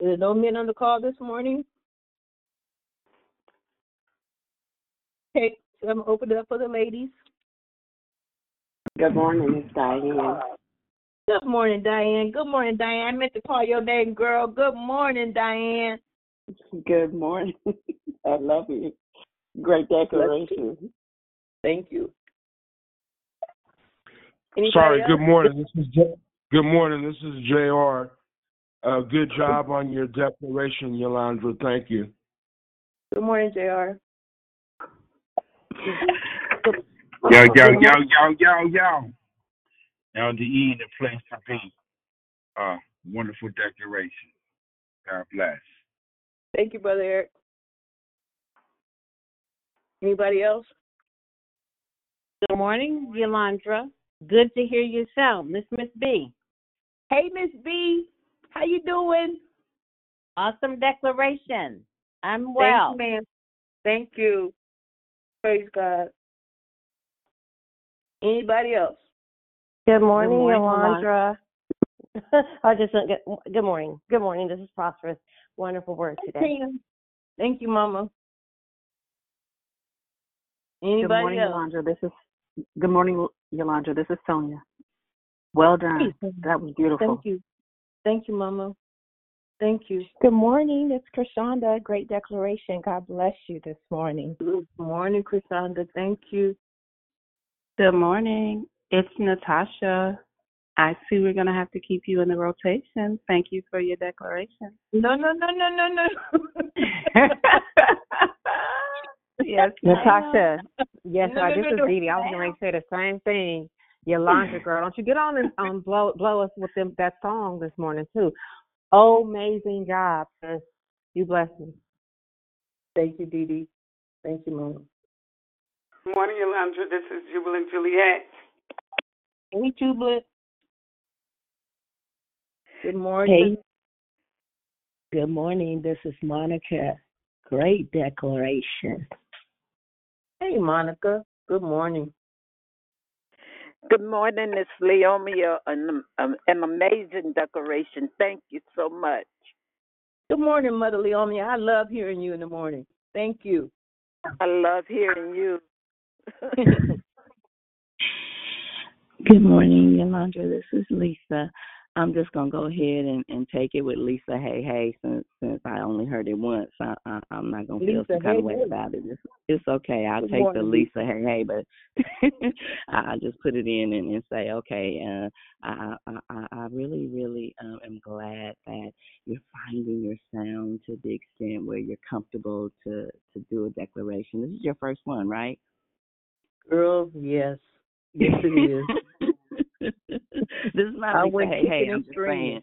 Speaker 12: there no men on the call this morning? Okay, so I'm going to open it up for the ladies.
Speaker 9: Good morning, it's Diane.
Speaker 12: Good morning, Diane. Good morning, Diane. I meant to call your name, girl. Good morning, Diane.
Speaker 9: Good morning. I love you. Great declaration.
Speaker 12: Thank you. Anybody
Speaker 13: Sorry.
Speaker 12: else?
Speaker 13: Good morning. This is J- good morning. This is Jr. Uh, good job on your declaration, Yolandra. Thank you.
Speaker 12: Good morning, Jr.
Speaker 14: Yo, yo, yo, yo, yo, yo. Now the E in the place to be. Uh, wonderful declaration. God bless.
Speaker 12: Thank you, Brother Eric. Anybody else?
Speaker 8: Good morning, Yolandra. Good to hear you sound. Miss Miss B.
Speaker 12: Hey, Miss B. How you doing?
Speaker 8: Awesome declaration. I'm well.
Speaker 12: Thank you, ma'am. Thank you. Praise God. Anybody else?
Speaker 1: Good morning,
Speaker 12: morning,
Speaker 1: Yolandra. I just good, good morning. Good morning. This is prosperous. Wonderful word today.
Speaker 12: Pam. Thank you, Mama. Anybody Good
Speaker 4: morning,
Speaker 12: else?
Speaker 4: Yolanda. This is good morning, Yolanda. This is Sonia. Well done. That was beautiful.
Speaker 12: Thank you. Thank you, Mama. Thank you.
Speaker 10: Good morning. It's Krishanda. Great declaration. God bless you this morning.
Speaker 12: Good morning, Krishanda. Thank you.
Speaker 15: Good morning. It's Natasha. I see we're going to have to keep you in the rotation. Thank you for your declaration.
Speaker 12: No, no, no, no, no, no.
Speaker 8: yes, Natasha. Yes,
Speaker 12: No, no,
Speaker 8: this
Speaker 12: no,
Speaker 8: is
Speaker 12: no.
Speaker 8: Dee Dee. I was going to say the same thing. Yolanda, girl, don't you get on and um, blow blow us with them that song this morning too. Oh, amazing job, sis. You blessed me.
Speaker 12: Thank you, Dee Dee. Thank you, Mom.
Speaker 16: Good morning, Yolanda. This is Jubilant Juliet.
Speaker 12: Hey, Jubilant. Good morning.
Speaker 11: Hey, good morning. This is Monica. Great declaration.
Speaker 12: Hey, Monica. Good morning.
Speaker 17: Good morning, Miss Leomia. An, um, an amazing decoration. Thank you so much.
Speaker 12: Good morning, Mother Leonia. I love hearing you in the morning. Thank you.
Speaker 17: I love hearing you.
Speaker 11: Good morning, Yolanda. This is Lisa. I'm just gonna go ahead and, and take it with Lisa. Hey, hey, since since I only heard it once, I, I I'm not gonna feel
Speaker 12: Lisa,
Speaker 11: some kind of way
Speaker 12: hey.
Speaker 11: about it. It's, it's okay. I'll
Speaker 12: Good
Speaker 11: take the Lisa. Hey, hey, but I I just put it in and, and say, okay. Uh, I I I I really really um, am glad that you're finding your sound to the extent where you're comfortable to to do a declaration. This is your first one, right?
Speaker 12: Girl, yes. Yes, it is.
Speaker 11: This is not
Speaker 12: I
Speaker 11: Lisa. Hey, hey, I'm just saying.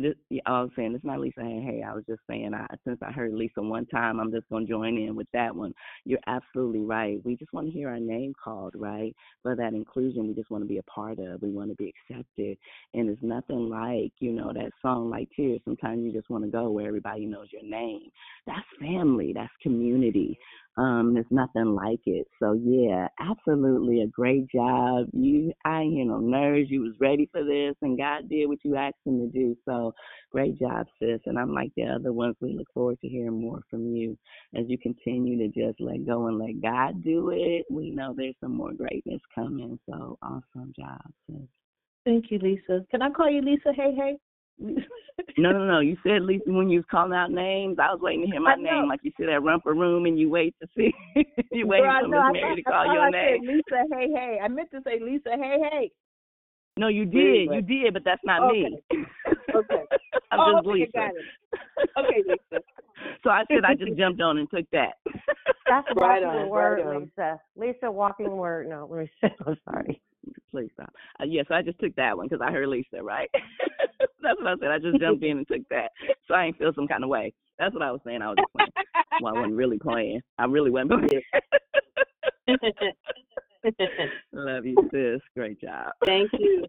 Speaker 11: This, yeah, I was saying it's not Lisa. Hey, hey, I was just saying. I since I heard Lisa one time, I'm just gonna join in with that one. You're absolutely right. We just want to hear our name called, right? For that inclusion, we just want to be a part of. We want to be accepted, and it's nothing like you know that song like Cheers. Sometimes you just want to go where everybody knows your name. That's family. That's community. Um, there's nothing like it. So yeah, absolutely a great job. You, I hear no nerves. You was ready for this, and God did what you asked Him to do. So great job, sis. And I'm like the other ones. We look forward to hearing more from you as you continue to just let go and let God do it. We know there's some more greatness coming. So awesome job, sis.
Speaker 12: Thank you, Lisa. Can I call you Lisa? Hey, hey.
Speaker 11: No, no, no. You said Lisa when you was calling out names. I was waiting to hear my name, like you sit at Romper Room and you wait to see. you wait
Speaker 12: Girl,
Speaker 11: for
Speaker 12: know.
Speaker 11: Miss Mary to call
Speaker 12: I
Speaker 11: your
Speaker 12: I
Speaker 11: name.
Speaker 12: said Lisa, hey, hey. I meant to say Lisa, hey, hey.
Speaker 11: No, you
Speaker 12: Really?
Speaker 11: did. You did, but that's not me.
Speaker 12: Okay.
Speaker 11: I'm
Speaker 12: oh,
Speaker 11: just
Speaker 12: okay,
Speaker 11: Lisa.
Speaker 12: got it. Okay, Lisa.
Speaker 11: So I said I just jumped on and took that.
Speaker 1: That's
Speaker 12: Right
Speaker 1: walking
Speaker 12: on,
Speaker 1: word,
Speaker 12: right on.
Speaker 1: Lisa. Lisa, walking word. No, let me say. I'm sorry.
Speaker 11: Please stop. Uh, yes, I just took that one because I heard Lisa, right? that's what I said. I just jumped in and took that. So I ain't feel some kind of way. That's what I was saying. I was just playing. Well, I wasn't really playing. I really wasn't playing. Love you, sis. Great job.
Speaker 12: Thank you.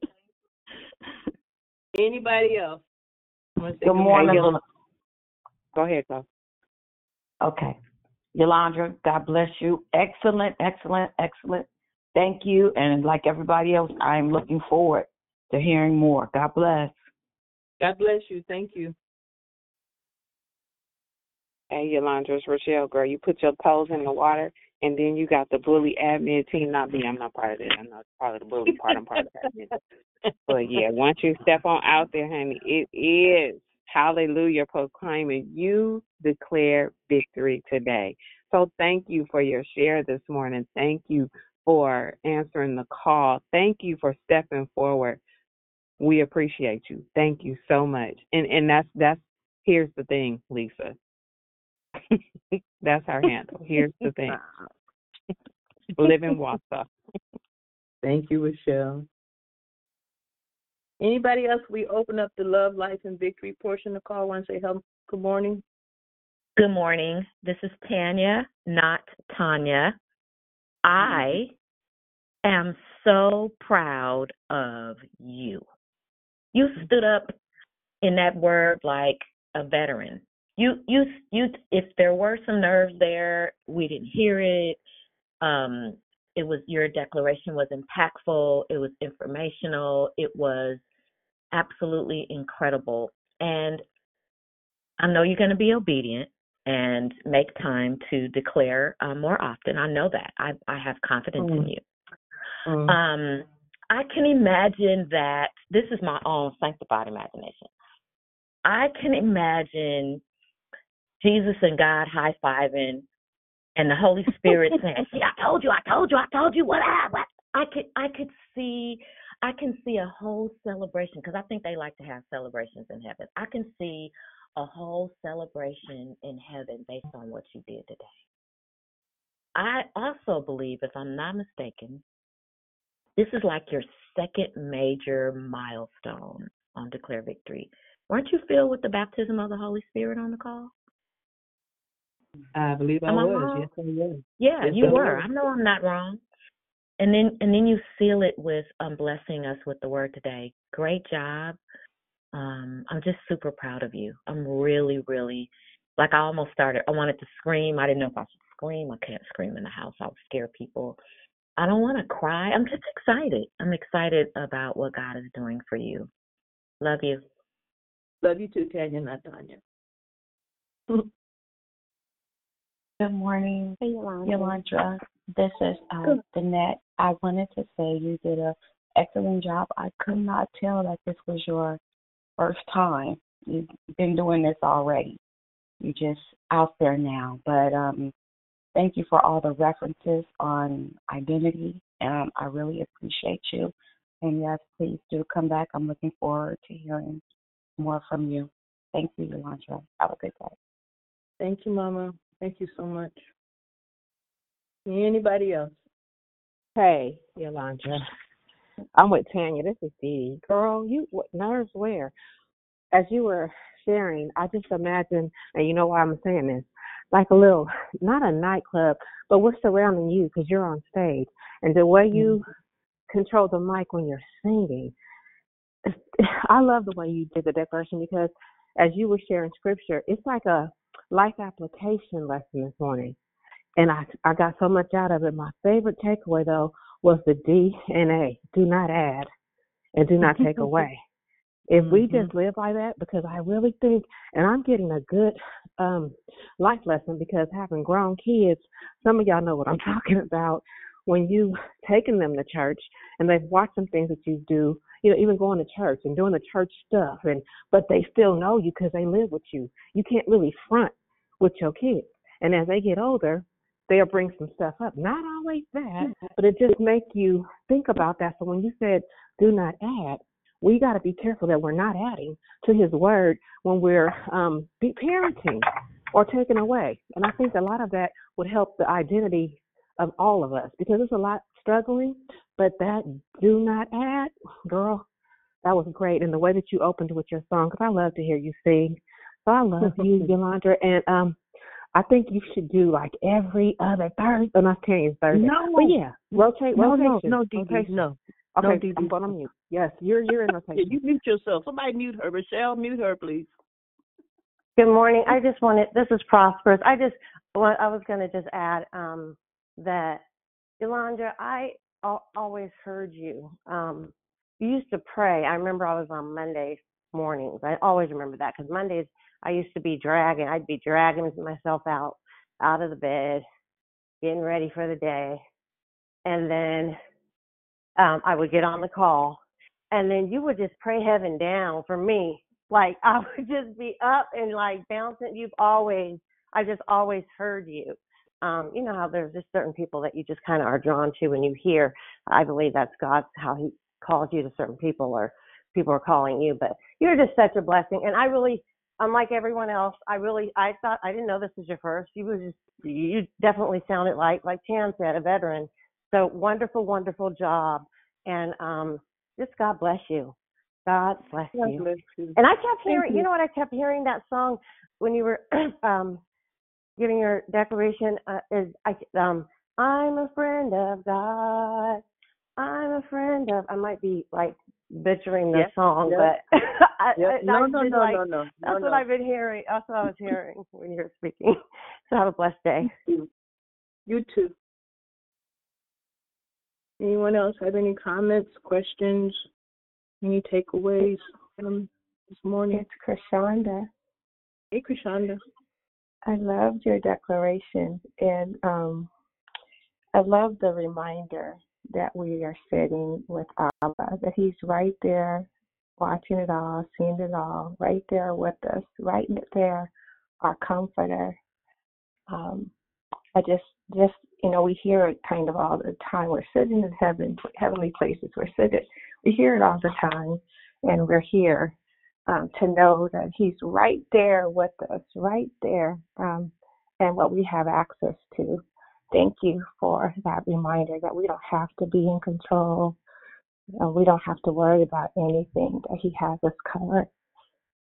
Speaker 12: Anybody else? Wanna
Speaker 18: Good morning.
Speaker 12: morning?
Speaker 7: Go ahead, go.
Speaker 18: Okay. Yolanda, God bless you. Excellent, excellent, excellent. Thank you. And like everybody else, I'm looking forward to hearing more. God bless.
Speaker 12: God bless you. Thank you.
Speaker 7: Hey, Yolanda, it's Rochelle, girl. You put your toes in the water, and then you got the bully admin team. Not me. I'm not part of that. I'm not part of the bully part. I'm part of the admin. But yeah, once you step on out there, honey, it is hallelujah proclaiming you declare victory today. So thank you for your share this morning. Thank you for answering the call. Thank you for stepping forward. We appreciate you. Thank you so much. And and that's that's here's the thing, Lisa. that's our handle. Here's the thing. Live in Wausau.
Speaker 12: Thank you, Michelle. Anybody else? We open up the love, life, and victory portion of the call. Want to say hello? Good morning.
Speaker 3: Good morning. This is Tanya, not Tanya. I am so proud of you. You stood up in that word like a veteran. You you you if there were some nerves there, we didn't hear it. Um it was your declaration was impactful, it was informational, it was absolutely incredible. And I know you're going to be obedient and make time to declare uh, more often. I know that. I I have confidence in you. Um, I can imagine that this is my own sanctified imagination. I can imagine Jesus and God high fiving and the Holy Spirit saying, See, I told you, I told you, I told you what I what I could I could see I can see a whole celebration because I think they like to have celebrations in heaven. I can see a whole celebration in heaven based on what you did today. I also believe, if I'm not mistaken, this is like your second major milestone on Declare Victory. Weren't you filled with the baptism of the Holy Spirit on the call?
Speaker 12: I believe I
Speaker 3: Am I
Speaker 12: was.
Speaker 3: wrong?
Speaker 12: Yes, I was.
Speaker 3: Yeah,
Speaker 12: Yes,
Speaker 3: you
Speaker 12: I
Speaker 3: were.
Speaker 12: was.
Speaker 3: I know I'm not wrong. And then and then you seal it with um blessing us with the word today. Great job. Um, I'm just super proud of you. I'm really, really like I almost started I wanted to scream. I didn't know if I should scream. I can't scream in the house. I'll scare people. I don't want to cry. I'm just excited. I'm excited about what God is doing for you. Love you.
Speaker 12: Love you too, Tanya, not Tanya.
Speaker 15: Good morning,
Speaker 1: Hey, Yolanda.
Speaker 15: Yolanda. This is uh, Danette. I wanted to say you did a excellent job. I could not tell that this was your first time. You've been doing this already. You're just out there now. But um, thank you for all the references on identity. Um, I really appreciate you. And yes, please do come back. I'm looking forward to hearing more from you. Thank you, Yolanda. Have a good day.
Speaker 12: Thank you, Mama. Thank you so much. Anybody else?
Speaker 8: Hey, Yolanda. I'm with Tanya. This is Dee. Girl, you what nerves where? As you were sharing, I just imagine, and you know why I'm saying this, like a little, not a nightclub, but we're surrounding you because you're on stage, and the way you mm-hmm. control the mic when you're singing. I love the way you did the declaration because as you were sharing scripture, it's like a life application lesson this morning. And I I got so much out of it. My favorite takeaway though was the D and A. Do not add and do not take away. If we just live by that, because I really think, and I'm getting a good um, life lesson because having grown kids, some of y'all know what I'm talking about. When you taking them to church and they've watched some things that you do, you know, even going to church and doing the church stuff, and but they still know you because they live with you. You can't really front with your kids, and as they get older, they'll bring some stuff up. Not always that, but it just make you think about that. So when you said do not add, we got to be careful that we're not adding to His word when we're um, be parenting or taking away. And I think a lot of that would help the identity of all of us because there's a lot struggling. But that do not add, girl, that was great. And the way that you opened with your song, because I love to hear you sing. So I love you, Yolanda. And um, I think you should do like every other Thursday. Oh, not Tanya's Thursday.
Speaker 12: No.
Speaker 8: But yeah, rotate,
Speaker 12: No, no,
Speaker 8: rotation.
Speaker 12: no, Dee Dee,
Speaker 8: rotation.
Speaker 12: no.
Speaker 8: Okay,
Speaker 12: No, Dee
Speaker 8: I'm
Speaker 12: Dee.
Speaker 8: going on mute. Yes, you're you're in
Speaker 12: Yeah,
Speaker 8: rotation.
Speaker 12: you mute yourself. Somebody mute her. Michelle, mute her, please.
Speaker 1: Good morning. I just wanted, this is Prosperous. I just, well, I was going to just add um, that, Yolanda, I al- always heard you. Um, you used to pray. I remember I was on Mondays mornings. I always remember that because Mondays I used to be dragging, I'd be dragging myself out, out of the bed, getting ready for the day. And then um, I would get on the call, and then you would just pray heaven down for me. Like I would just be up and like bouncing. You've always, I just always heard you. Um, you know how there's just certain people that you just kind of are drawn to when you hear. I believe that's God, how He calls you to certain people, or people are calling you. But you're just such a blessing, and I really, unlike everyone else, I really, I thought I didn't know this was your first. You was just, you definitely sounded like, like Tan said, a veteran. So wonderful, wonderful job. And um, just God bless you. God bless
Speaker 12: God
Speaker 1: you.
Speaker 12: bless you.
Speaker 1: And I kept hearing,
Speaker 12: Thank
Speaker 1: you know what? I kept hearing that song when you were um, giving your declaration. Uh, is I um, I'm a friend of God. I'm a friend of. I might be like butchering the
Speaker 12: Yep,
Speaker 1: song,
Speaker 12: yep.
Speaker 1: but I,
Speaker 12: Yep. No,
Speaker 1: I've
Speaker 12: no, no,
Speaker 1: like,
Speaker 12: no, no,
Speaker 1: That's
Speaker 12: no,
Speaker 1: what
Speaker 12: no.
Speaker 1: I've been hearing. That's what I was hearing when you were speaking. So have a blessed day.
Speaker 12: You, you too. Anyone else have any comments, questions, any takeaways from this morning?
Speaker 15: It's Krishanda.
Speaker 12: Hey, Krishanda.
Speaker 15: I loved your declaration, and um, I love the reminder that we are sitting with Abba, that He's right there, watching it all, seeing it all, right there with us, right there, our comforter. Um, I just, just you know, we hear it kind of all the time. We're sitting in heaven, heavenly places. We're sitting,
Speaker 8: we hear it all the time, and we're here um, to know that He's right there with us, right there, um, and what we have access to. Thank you for that reminder that we don't have to be in control. we don't have to worry about anything, that He has us covered.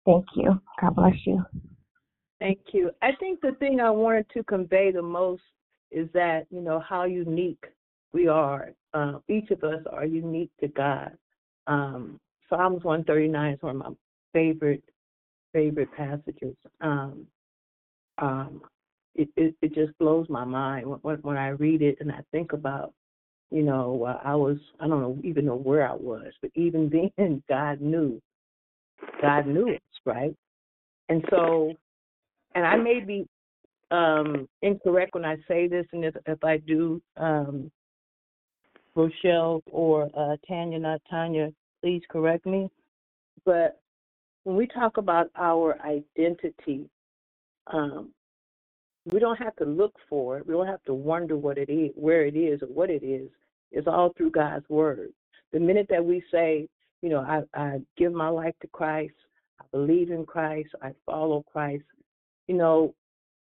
Speaker 8: Thank you. God bless you.
Speaker 12: Thank you. I think the thing I wanted to convey the most is that, you know, how unique we are. Uh, each of us are unique to God. Um, Psalms 139 is one of my favorite, favorite passages. Um, um, it, it, it just blows my mind when, when I read it and I think about, you know, I was, I don't know, even know where I was, but even then, God knew. God knew us, right? And so and I may be um, incorrect when I say this, and if, if I do, um, Rochelle or uh, Tanya, not Tanya, please correct me. But when we talk about our identity, um, we don't have to look for it. We don't have to wonder what it is, where it is, or what it is. It's all through God's word. The minute that we say, you know, I, I give my life to Christ, I believe in Christ, I follow Christ, you know,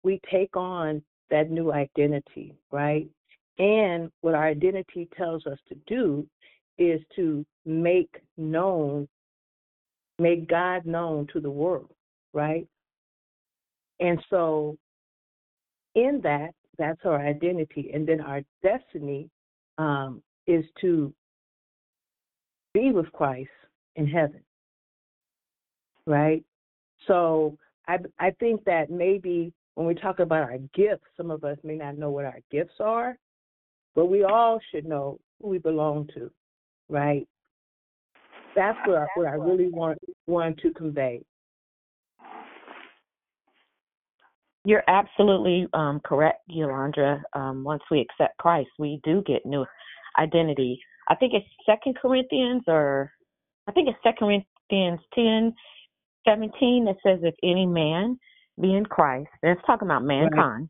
Speaker 12: we take on that new identity, right? And what our identity tells us to do is to make known, make God known to the world, right? And so, in that, that's our identity. And then our destiny um, is to be with Christ in heaven, right? So, I I think that maybe when we talk about our gifts, some of us may not know what our gifts are, but we all should know who we belong to, right? That's what I, what I really want want to convey.
Speaker 3: You're absolutely um, correct, Yolandra. Um, once we accept Christ, we do get new identity. I think it's Second Corinthians, or I think it's Second Corinthians ten seventeen that says, if any man be in Christ, that's talking about mankind,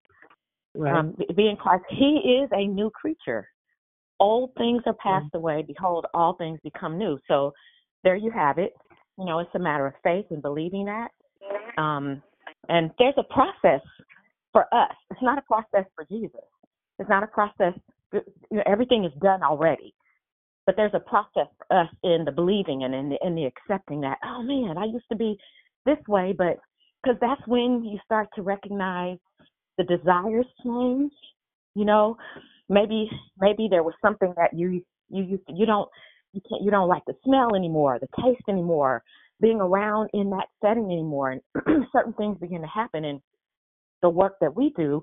Speaker 12: right.
Speaker 3: Um, be in Christ, he is a new creature. Old things are passed away. Behold, all things become new. So there you have it. You know, it's a matter of faith and believing that. Um, and there's a process for us. It's not a process for Jesus. It's not a process. You know, everything is done already. But there's a process for us in the believing and in the, in the accepting that, oh man, I used to be this way, but because that's when you start to recognize the desires change. You know, maybe maybe there was something that you you you you don't you can't you don't like the smell anymore, the taste anymore, being around in that setting anymore, and certain things begin to happen. And the work that we do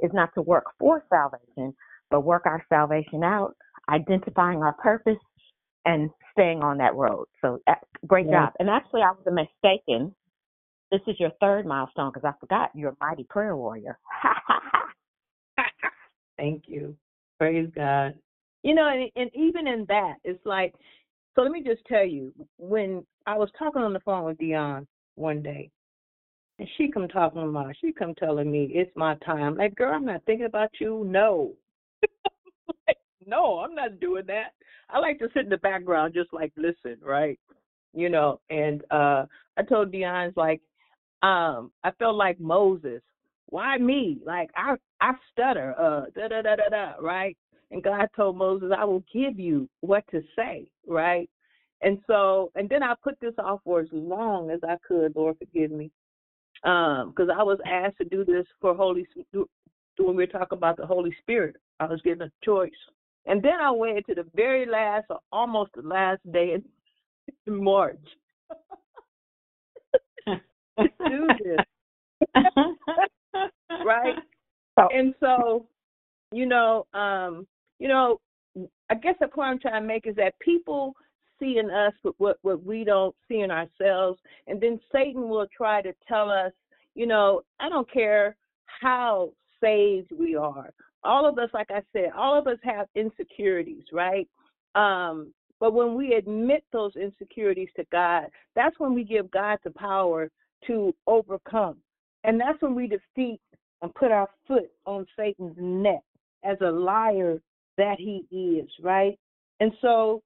Speaker 3: is not to work for salvation, but work our salvation out identifying our purpose and staying on that road. So uh, great
Speaker 12: Yeah.
Speaker 3: job. And actually, I was mistaken. This is your third milestone because I forgot you're a mighty prayer warrior.
Speaker 12: Thank you. Praise God. You know, and, and even in that, it's like, so let me just tell you, when I was talking on the phone with Dion one day, and she come talking to about, she come telling me it's my time. Like, girl, I'm not thinking about you. No, like, no, I'm not doing that. I like to sit in the background, just like listen, right? You know. And uh I told Dion, like, um, I felt like Moses. Why me? Like I I stutter, uh, da da da da da, right? And God told Moses, I will give you what to say, right? And so, and then I put this off for as long as I could. Lord, forgive me, um, because I was asked to do this for Holy when we were talking about the Holy Spirit. I was given a choice, and then I waited to the very last, or almost the last day in March to do this. right? And so, you know, um, you know, I guess the point I'm trying to make is that people see in us what what we don't see in ourselves, and then Satan will try to tell us, you know, I don't care how saved we are. All of us, like I said, all of us have insecurities, right? Um, but when we admit those insecurities to God, that's when we give God the power to overcome. And that's when we defeat and put our foot on Satan's neck as a liar that he is, right? And so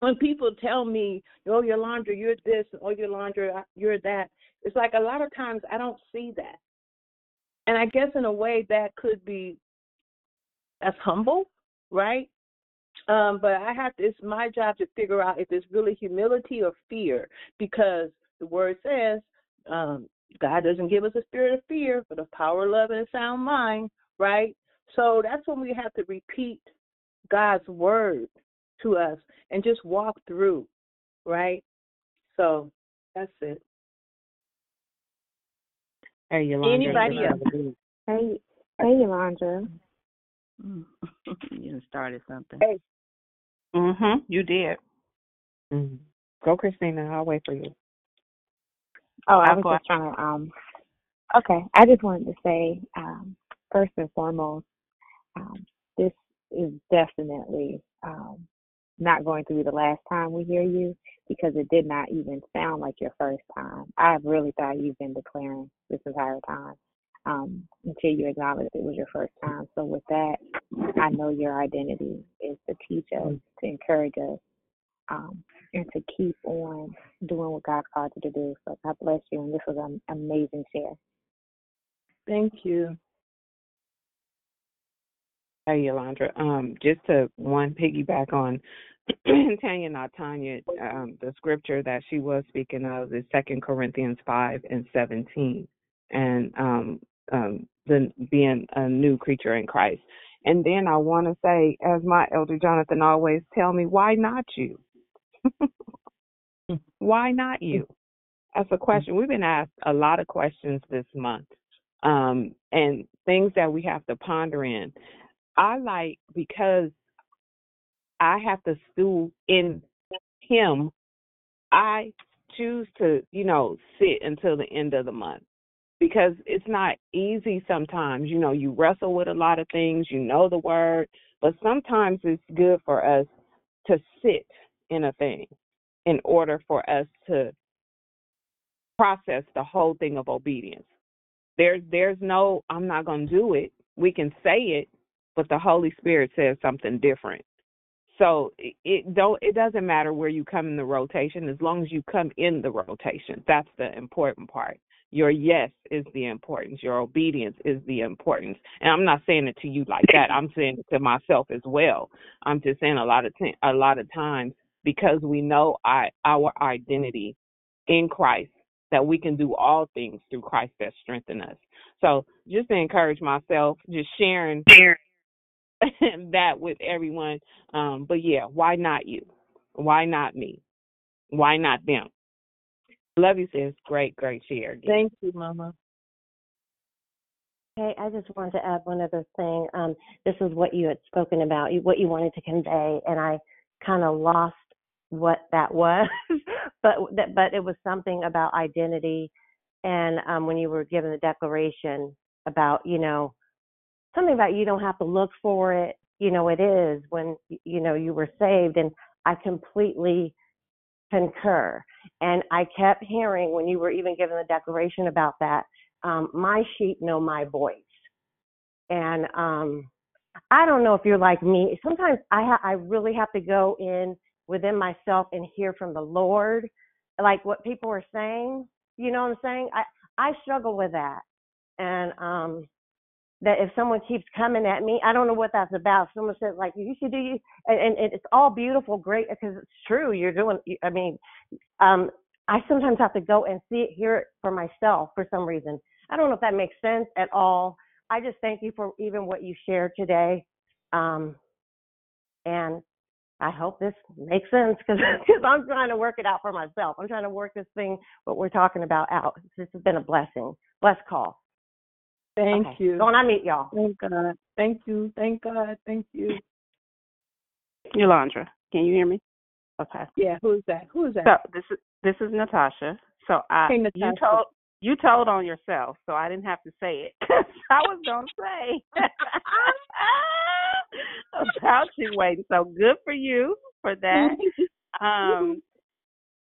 Speaker 12: when people tell me, "Oh, Yolandra, you're this," "Oh, Yolandra, you're that," it's like a lot of times I don't see that, and I guess in a way that could be as humble, right? Um, but I have to, it's my job to figure out if it's really humility or fear, because the word says um, God doesn't give us a spirit of fear, but of power, love, and a sound mind, right? So that's when we have to repeat God's word to us and just walk through, right? So that's it.
Speaker 7: Hey, Yolandra.
Speaker 12: Anybody else?
Speaker 8: Hey, hey, Yolandra.
Speaker 11: you started something.
Speaker 12: Hey.
Speaker 7: Mhm. You did. Mm-hmm. Go, Christina. I'll wait for you.
Speaker 8: Oh, I
Speaker 7: I'll
Speaker 8: was just trying to um okay. I just wanted to say, um, first and foremost, um, this is definitely um not going to be the last time we hear you because it did not even sound like your first time. I really thought you've been declaring this entire time. Um, until you acknowledged it was your first time. So with that, I know your identity is to teach us, to encourage us, um, and to keep on doing what God called you to do. So God bless you, and this was an amazing share.
Speaker 12: Thank you.
Speaker 7: Hey, Yolandra. Um, just to one piggyback on Tanya, not Tanya, um, the scripture that she was speaking of is Second Corinthians five and seventeen, and um, um, the being a new creature in Christ. And then I want to say, as my elder Jonathan always tell me, why not you? why not you? That's a question. We've been asked a lot of questions this month, um, and things that we have to ponder in. I like because I have to stew in Him. I choose to, you know, sit until the end of the month because it's not easy sometimes. You know, you wrestle with a lot of things, you know the word, but sometimes it's good for us to sit in a thing in order for us to process the whole thing of obedience. There's there's no I'm not going to do it. We can say it, but the Holy Spirit says something different. So it, don't it doesn't matter where you come in the rotation as long as you come in the rotation. That's the important part. Your yes is the importance. Your obedience is the importance. And I'm not saying it to you like that. I'm saying it to myself as well. I'm just saying a lot of t- a lot of times because we know I, our identity in Christ that we can do all things through Christ that strengthen us. So just to encourage myself, just sharing that with everyone. Um, but yeah, why not you? Why not me? Why not them? Love you, sis. Great, great share. Again.
Speaker 12: Thank you, Mama.
Speaker 1: Hey, I just wanted to add one other thing. Um, this is what you had spoken about, what you wanted to convey, and I kind of lost what that was, but that, but it was something about identity, and um, when you were given the declaration about, you know, something about you don't have to look for it, you know, it is when you know you were saved, and I completely concur. And I kept hearing when you were even given the declaration about that, um, my sheep know my voice. And um, I don't know if you're like me. Sometimes I ha- I really have to go in within myself and hear from the Lord, like what people are saying. You know what I'm saying? I I struggle with that, and um, that if someone keeps coming at me, I don't know what that's about. Someone says like you should do you, and, and it's all beautiful, great because it's true. You're doing. I mean, um, I sometimes have to go and see it, hear it for myself for some reason. I don't know if that makes sense at all. I just thank you for even what you shared today, um, and I hope this makes sense because I'm trying to work it out for myself. I'm trying to work this thing, what we're talking about, out. This has been a blessing. Bless call.
Speaker 12: Thank
Speaker 1: Okay.
Speaker 12: you.
Speaker 1: Going on mute, y'all.
Speaker 12: Thank God. Thank you. Thank God. Thank you.
Speaker 9: Yolandra, can you hear me?
Speaker 1: Okay.
Speaker 12: Yeah, who is that? Who is that?
Speaker 9: So this is this is Natasha. So I
Speaker 12: Hey,
Speaker 9: you
Speaker 12: Natasha.
Speaker 9: told you told on yourself, so I didn't have to say it. I was gonna say about you waiting. So good for you for that. Um,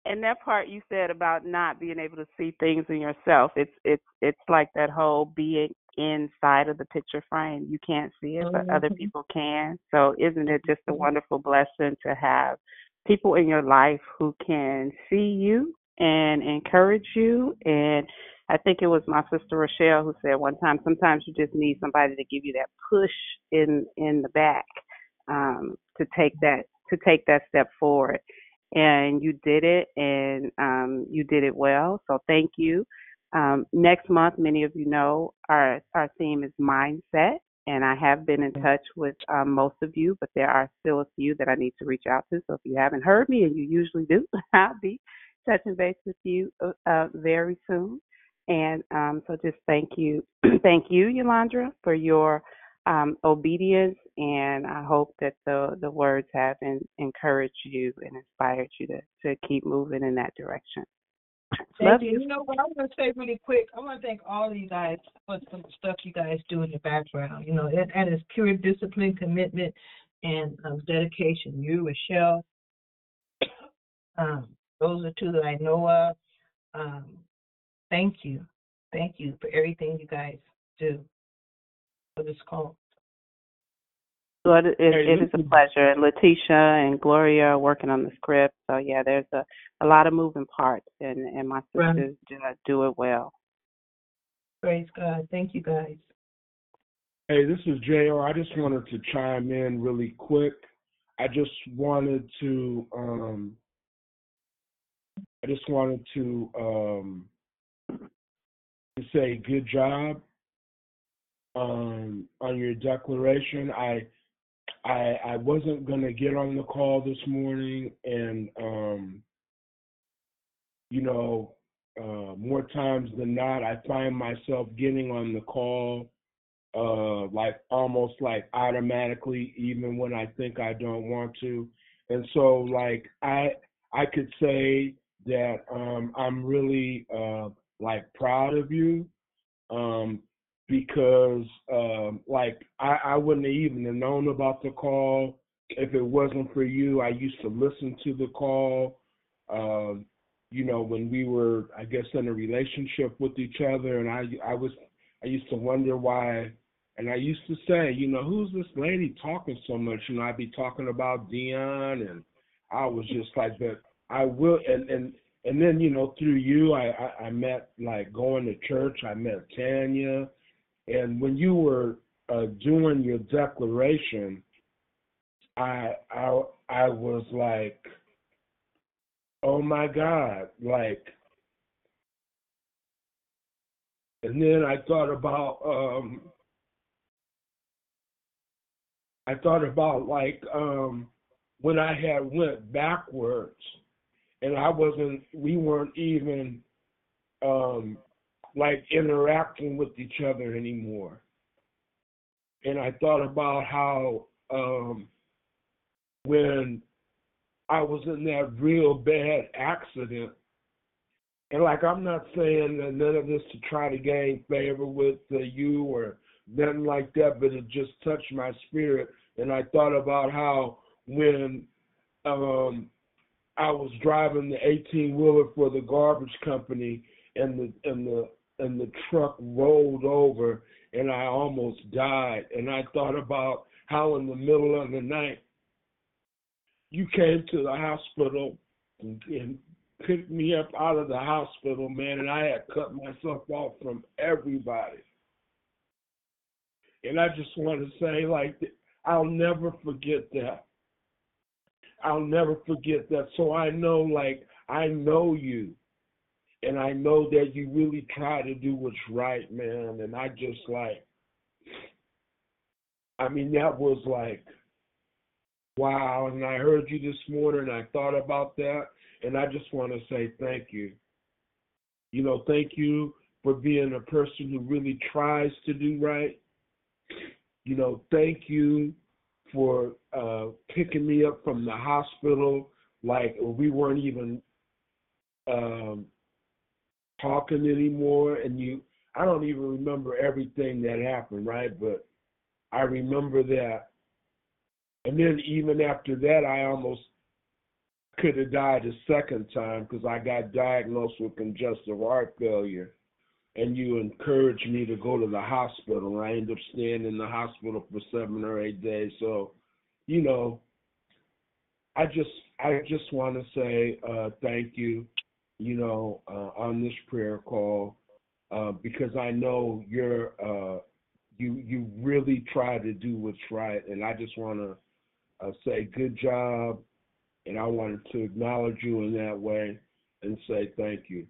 Speaker 9: and that part you said about not being able to see things in yourself, it's it's it's like that whole being inside of the picture frame. You can't see it, but other
Speaker 12: Mhm.
Speaker 9: people can. So isn't it just a wonderful blessing to have people in your life who can see you and encourage you. And I think it was my sister Rochelle who said one time, sometimes you just need somebody to give you that push in in the back um, to take that to take that step forward. And you did it, and um, you did it well. So thank you. Um, next month, many of you know our our theme is mindset, and I have been in touch with um, most of you, but there are still a few that I need to reach out to. So if you haven't heard me, and you usually do, I'll be touching base with you uh, uh, very soon. And um, so just thank you, thank you, Yolandra, for your um, obedience, and I hope that the the words have in, encouraged you and inspired you to to keep moving in that direction.
Speaker 12: Thank you. You know what I want to say really quick? I want to thank all of you guys for some stuff you guys do in the background. You know, that, that is pure discipline, commitment, and um, dedication. You, Michelle, um, those are two that I know of. Um, thank you. Thank you for everything you guys do for this call.
Speaker 9: So it, it, it is a pleasure. And Letitia and Gloria are working on the script. So yeah, there's a, a lot of moving parts, and and my
Speaker 12: Right.
Speaker 9: sisters do, do it well.
Speaker 12: Praise God. Thank you guys.
Speaker 13: Hey, this is JR. I just wanted to chime in really quick. I just wanted to um I just wanted to um to say good job um on your declaration. I I I wasn't gonna get on the call this morning and um you know uh more times than not I find myself getting on the call uh like almost like automatically even when I think I don't want to. And so like I I could say that um I'm really uh like proud of you um because um like I, I wouldn't have even have known about the call. If it wasn't for you. I used to listen to the call um you know when we were I guess in a relationship with each other. And I I was I used to wonder why. And I used to say, you know, who's this lady talking so much? Know, I'd be talking about Dion. And I was just like but I will and and and then you know through you I, I I met like going to church. I met Tanya and when you were uh doing your declaration I I I was like oh my god like and then I thought about um I thought about like um when I had went backwards and I wasn't we weren't even um like interacting with each other anymore. And I thought about how um when I was in that real bad accident and like I'm not saying that none of this to try to gain favor with uh, you or nothing like that, but it just touched my spirit. And I thought about how when um I was driving the 18 wheeler for the garbage company, and the and the and the truck rolled over, and I almost died. And I thought about how in the middle of the night you came to the hospital and, and picked me up out of the hospital, man, and I had cut myself off from everybody. And I just want to say, like, I'll never forget that. I'll never forget that. So I know, like, I know you. And I know that you really try to do what's right, man. And I just, like, I mean, that was like, wow. And I heard you this morning, and I thought about that. And I just want to say thank you. You know, thank you for being a person who really tries to do right. You know, thank you for uh picking me up from the hospital like we weren't even um talking anymore and you I don't even remember everything that happened, right? But I remember that. And then even after that I almost could have died a second time because I got diagnosed with congestive heart failure and you encouraged me to go to the hospital. I ended up staying in the hospital for seven or eight days. So, you know, I just I just want to say uh, thank you, you know, uh, on this prayer call uh, because I know you're uh, you you really try to do what's right, and I just want to uh, say good job, and I wanted to acknowledge you in that way and say thank you.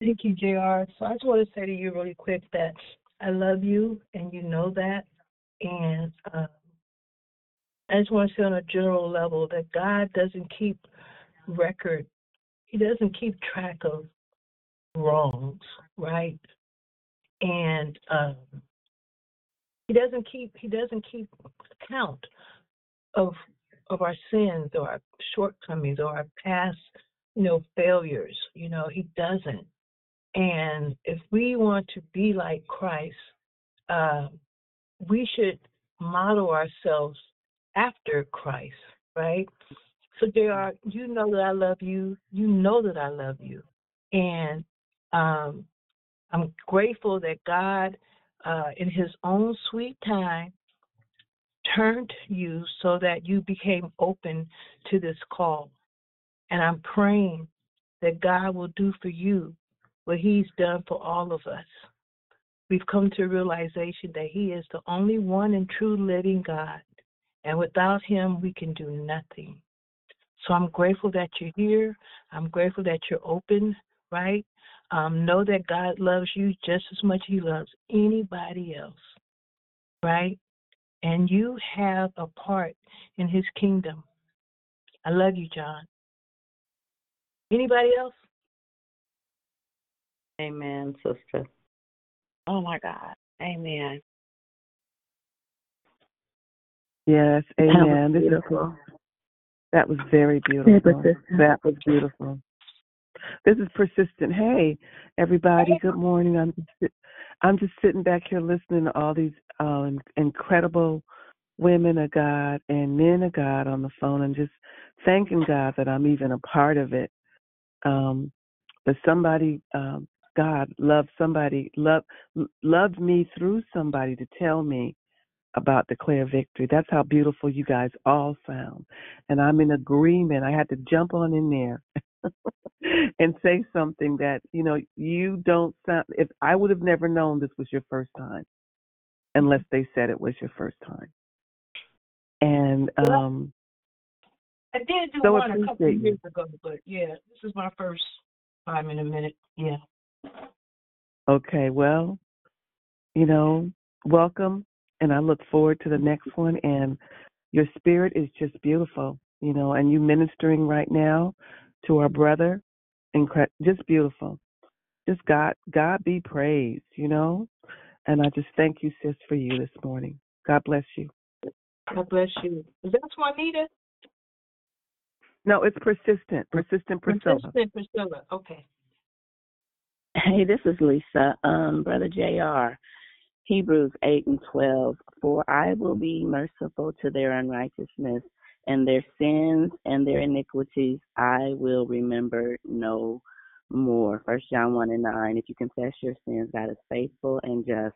Speaker 12: Thank you, JR. So I just want to say to you really quick that I love you and you know that. And um, I just want to say on a general level that God doesn't keep record, He doesn't keep track of wrongs, right? And um, He doesn't keep He doesn't keep count of of our sins or our shortcomings or our past, you know, failures. You know, He doesn't. And if we want to be like Christ, uh, we should model ourselves after Christ, right? So, JR, you know that I love you. You know that I love you. And um, I'm grateful that God, uh, in His own sweet time, turned you so that you became open to this call. And I'm praying that God will do for you what He's done for all of us. We've come to a realization that He is the only one and true living God. And without Him, we can do nothing. So I'm grateful that you're here. I'm grateful that you're open, right? Um, know that God loves you just as much as He loves anybody else, right? And you have a part in His kingdom. I love you, John. Anybody else?
Speaker 11: Amen, sister.
Speaker 3: Oh my God. Amen.
Speaker 19: Yes,
Speaker 11: That was
Speaker 19: amen. This is-
Speaker 11: beautiful.
Speaker 19: That was very beautiful. That was beautiful. This is persistent. Hey, everybody. Good morning. I'm just I'm just sitting back here listening to all these uh, incredible women of God and men of God on the phone, and just thanking God that I'm even a part of it. Um, that somebody, um, God loved somebody, loved loved me through somebody to tell me about declare victory. That's how beautiful you guys all sound. And I'm in agreement. I had to jump on in there and say something that, you know, you don't sound if I would have never known this was your first time unless they said it was your first time. And um
Speaker 12: I did do
Speaker 19: So
Speaker 12: one a couple of years ago, but yeah, this is my first time in a minute. Yeah.
Speaker 19: Okay, well, you know, welcome, and I look forward to the next one. And your spirit is just beautiful, you know, and you ministering right now to our brother, incre- just beautiful. Just God, God be praised, you know. And I just thank you, sis, for you this morning. God bless you.
Speaker 12: God bless you. Is that Juanita?
Speaker 19: No, it's persistent, persistent Priscilla.
Speaker 12: Persistent Priscilla. Okay.
Speaker 11: Hey, this is Lisa. Um, Brother JR. Hebrews 8 and 12. For I will be merciful to their unrighteousness, and their sins and their iniquities I will remember no more. First John 1 and 9. If you confess your sins, God is faithful and just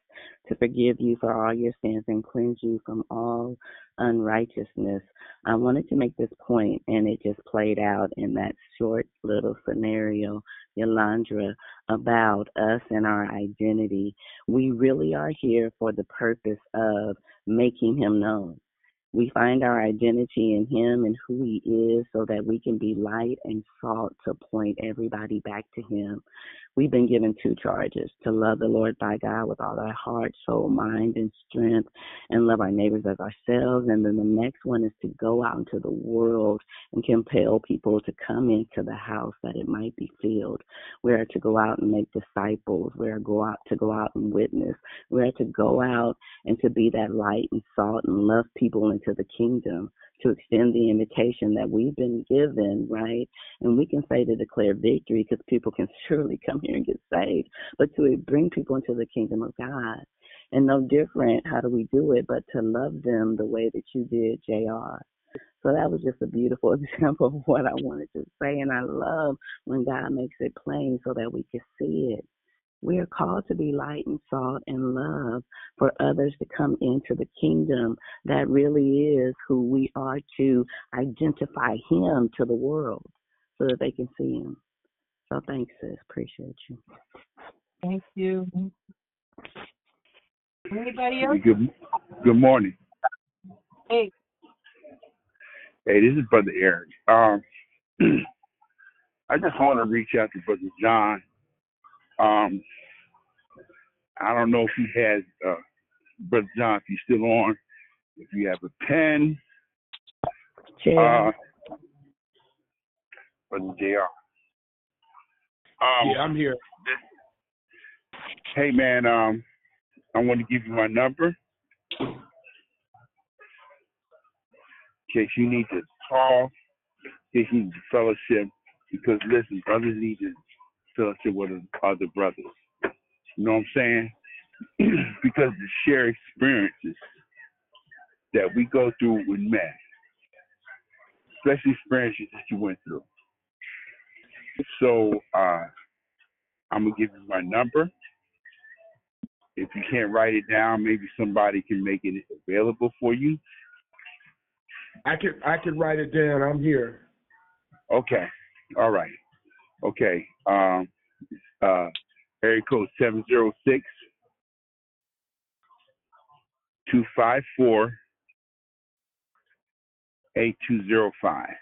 Speaker 11: to forgive you for all your sins and cleanse you from all unrighteousness. I wanted to make this point, and it just played out in that short little scenario, Yolandra, about us and our identity. We really are here for the purpose of making Him known. We find our identity in Him and who He is so that we can be light and salt to point everybody back to Him. We've been given two charges to love the Lord thy God with all our heart, soul, mind, and strength, and love our neighbors as ourselves. And then the next one is to go out into the world and compel people to come into the house that it might be filled. We are to go out and make disciples. We are go out to go out and witness. We are to go out and to be that light and salt and love people into the kingdom to extend the invitation that we've been given, right? And we can say to declare victory because people can surely come here and get saved, but to bring people into the kingdom of God. And no different, how do we do it but to love them the way that you did, JR? So that was just a beautiful example of what I wanted to say. And I love when God makes it plain so that we can see it. We are called to be light and salt and love for others to come into the kingdom. That really is who we are to identify Him to the world so that they can see Him. So thanks, sis. Appreciate you.
Speaker 7: Thank you. Anybody else?
Speaker 14: Good, good morning.
Speaker 7: Hey.
Speaker 14: Hey, this is Brother Eric. Um, I just want to reach out to Brother John. Um, I don't know if he has, uh, Brother John, if he's still on, if you have a pen. Uh, Brother JR. Um,
Speaker 13: yeah, I'm here.
Speaker 14: Hey, man, um, I want to give you my number in case you need to call, in case you need to fellowship. Because listen, brothers need to fellowship with other brothers. You know what I'm saying? because to share experiences that we go through with men, especially experiences that you went through. So uh, I'm gonna give you my number. If you can't write it down, maybe somebody can make it available for you.
Speaker 13: I can I can write it down. I'm here.
Speaker 14: Okay. All right. Okay. Um uh area code seven zero six two five four eight two zero five.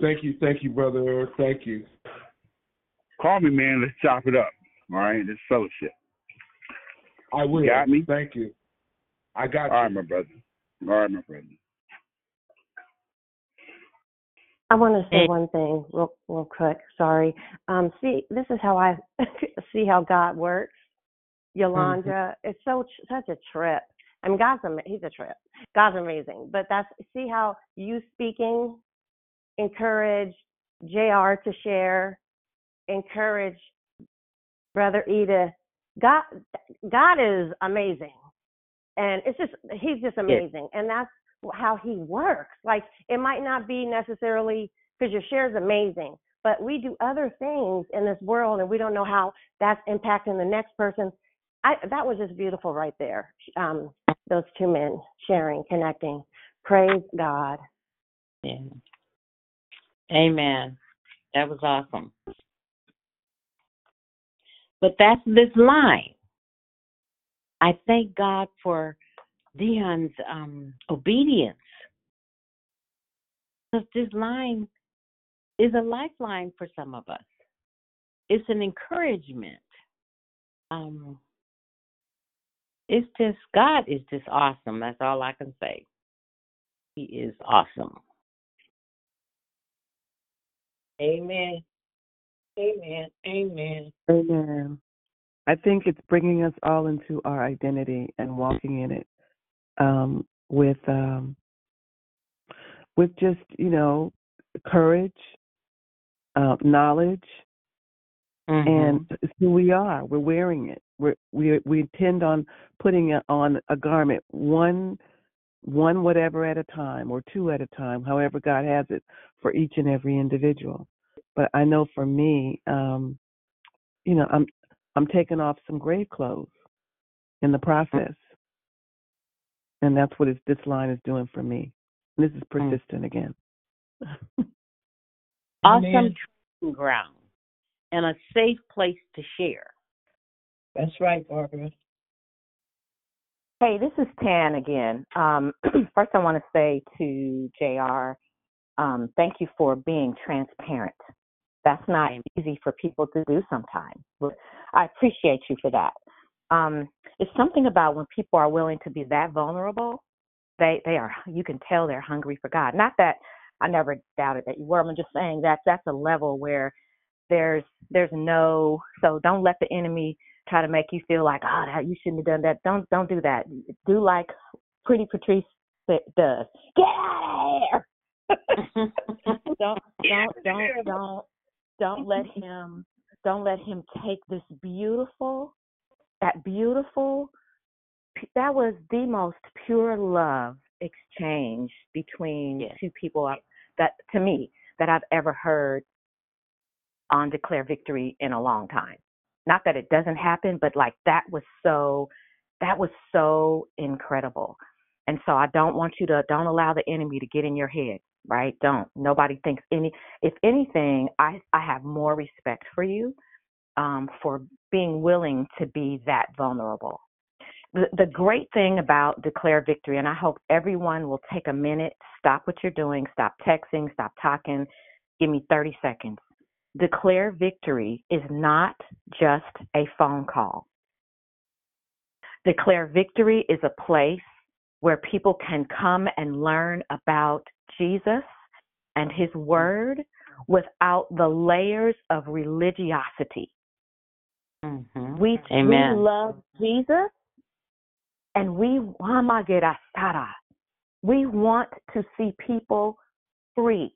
Speaker 13: Thank you, thank you, brother. Thank you.
Speaker 14: Call me, man. Let's chop it up. All right, let's fellowship.
Speaker 13: I will.
Speaker 14: You got me?
Speaker 13: Thank you. I got
Speaker 14: All
Speaker 13: you.
Speaker 14: right, my brother. All right, my brother.
Speaker 1: I want to say one thing real, real quick. Sorry. Um, see, this is how I see how God works. Yolandra, it's so such a trip. I mean, God's ama- he's a trip. God's amazing, but that's see how you speaking encourage Jr. to share, encourage Brother Eric. God, God is amazing, and it's just he's just amazing, and that's how he works. Like it might not be necessarily because your share is amazing, but we do other things in this world, and we don't know how that's impacting the next person. I that was just beautiful right there. Um, those two men sharing, connecting. Praise God.
Speaker 18: Yeah. Amen. That was awesome. But that's this line. I thank God for Dion's um, obedience. Because this line is a lifeline for some of us. It's an encouragement. Um, it's just God is just awesome. That's all I can say. He is awesome.
Speaker 12: Amen. Amen. Amen.
Speaker 7: Amen. I think it's bringing us all into our identity and walking in it um, with um, with just you know courage, uh, knowledge, and it's who we are. We're wearing it. We're, we we intend on putting it on a garment one one whatever at a time or two at a time, however God has it for each and every individual. But I know for me, um, you know, I'm I'm taking off some grave clothes in the process, and that's what it's, this line is doing for me. This is persistent again.
Speaker 18: Awesome
Speaker 12: Amen.
Speaker 18: training ground and a safe place to share.
Speaker 12: That's right, Barbara.
Speaker 3: Hey, this is Tan again. Um, first, I want to say to JR, um, thank you for being transparent. That's not easy for people to do sometimes. I appreciate you for that. Um, it's something about when people are willing to be that vulnerable. They they are. You can tell they're hungry for God. Not that I never doubted that you were. I'm just saying that that's a level where there's there's no. So don't let the enemy try to make you feel like, oh, that you shouldn't have done that. Don't don't do that. Do like Pretty Patrice does. Get out of here. don't don't don't don't don't let him don't let him take this beautiful that beautiful that was the most pure love exchange between two people that to me that I've ever heard on Declare Victory in a long time. Not that it doesn't happen, but like that was so that was so incredible. And so I don't want you to don't allow the enemy to get in your head, right? Don't. Nobody thinks any if anything, I I have more respect for you um for being willing to be that vulnerable. The the great thing about declare victory and I hope everyone will take a minute, stop what you're doing, stop texting, stop talking, give me 30 seconds. Declare victory is not just a phone call. Declare Victory is a place where people can come and learn about Jesus and his mm. word without the layers of religiosity.
Speaker 18: Mm-hmm.
Speaker 3: We,
Speaker 18: Amen.
Speaker 3: we love Jesus and we we want to see people free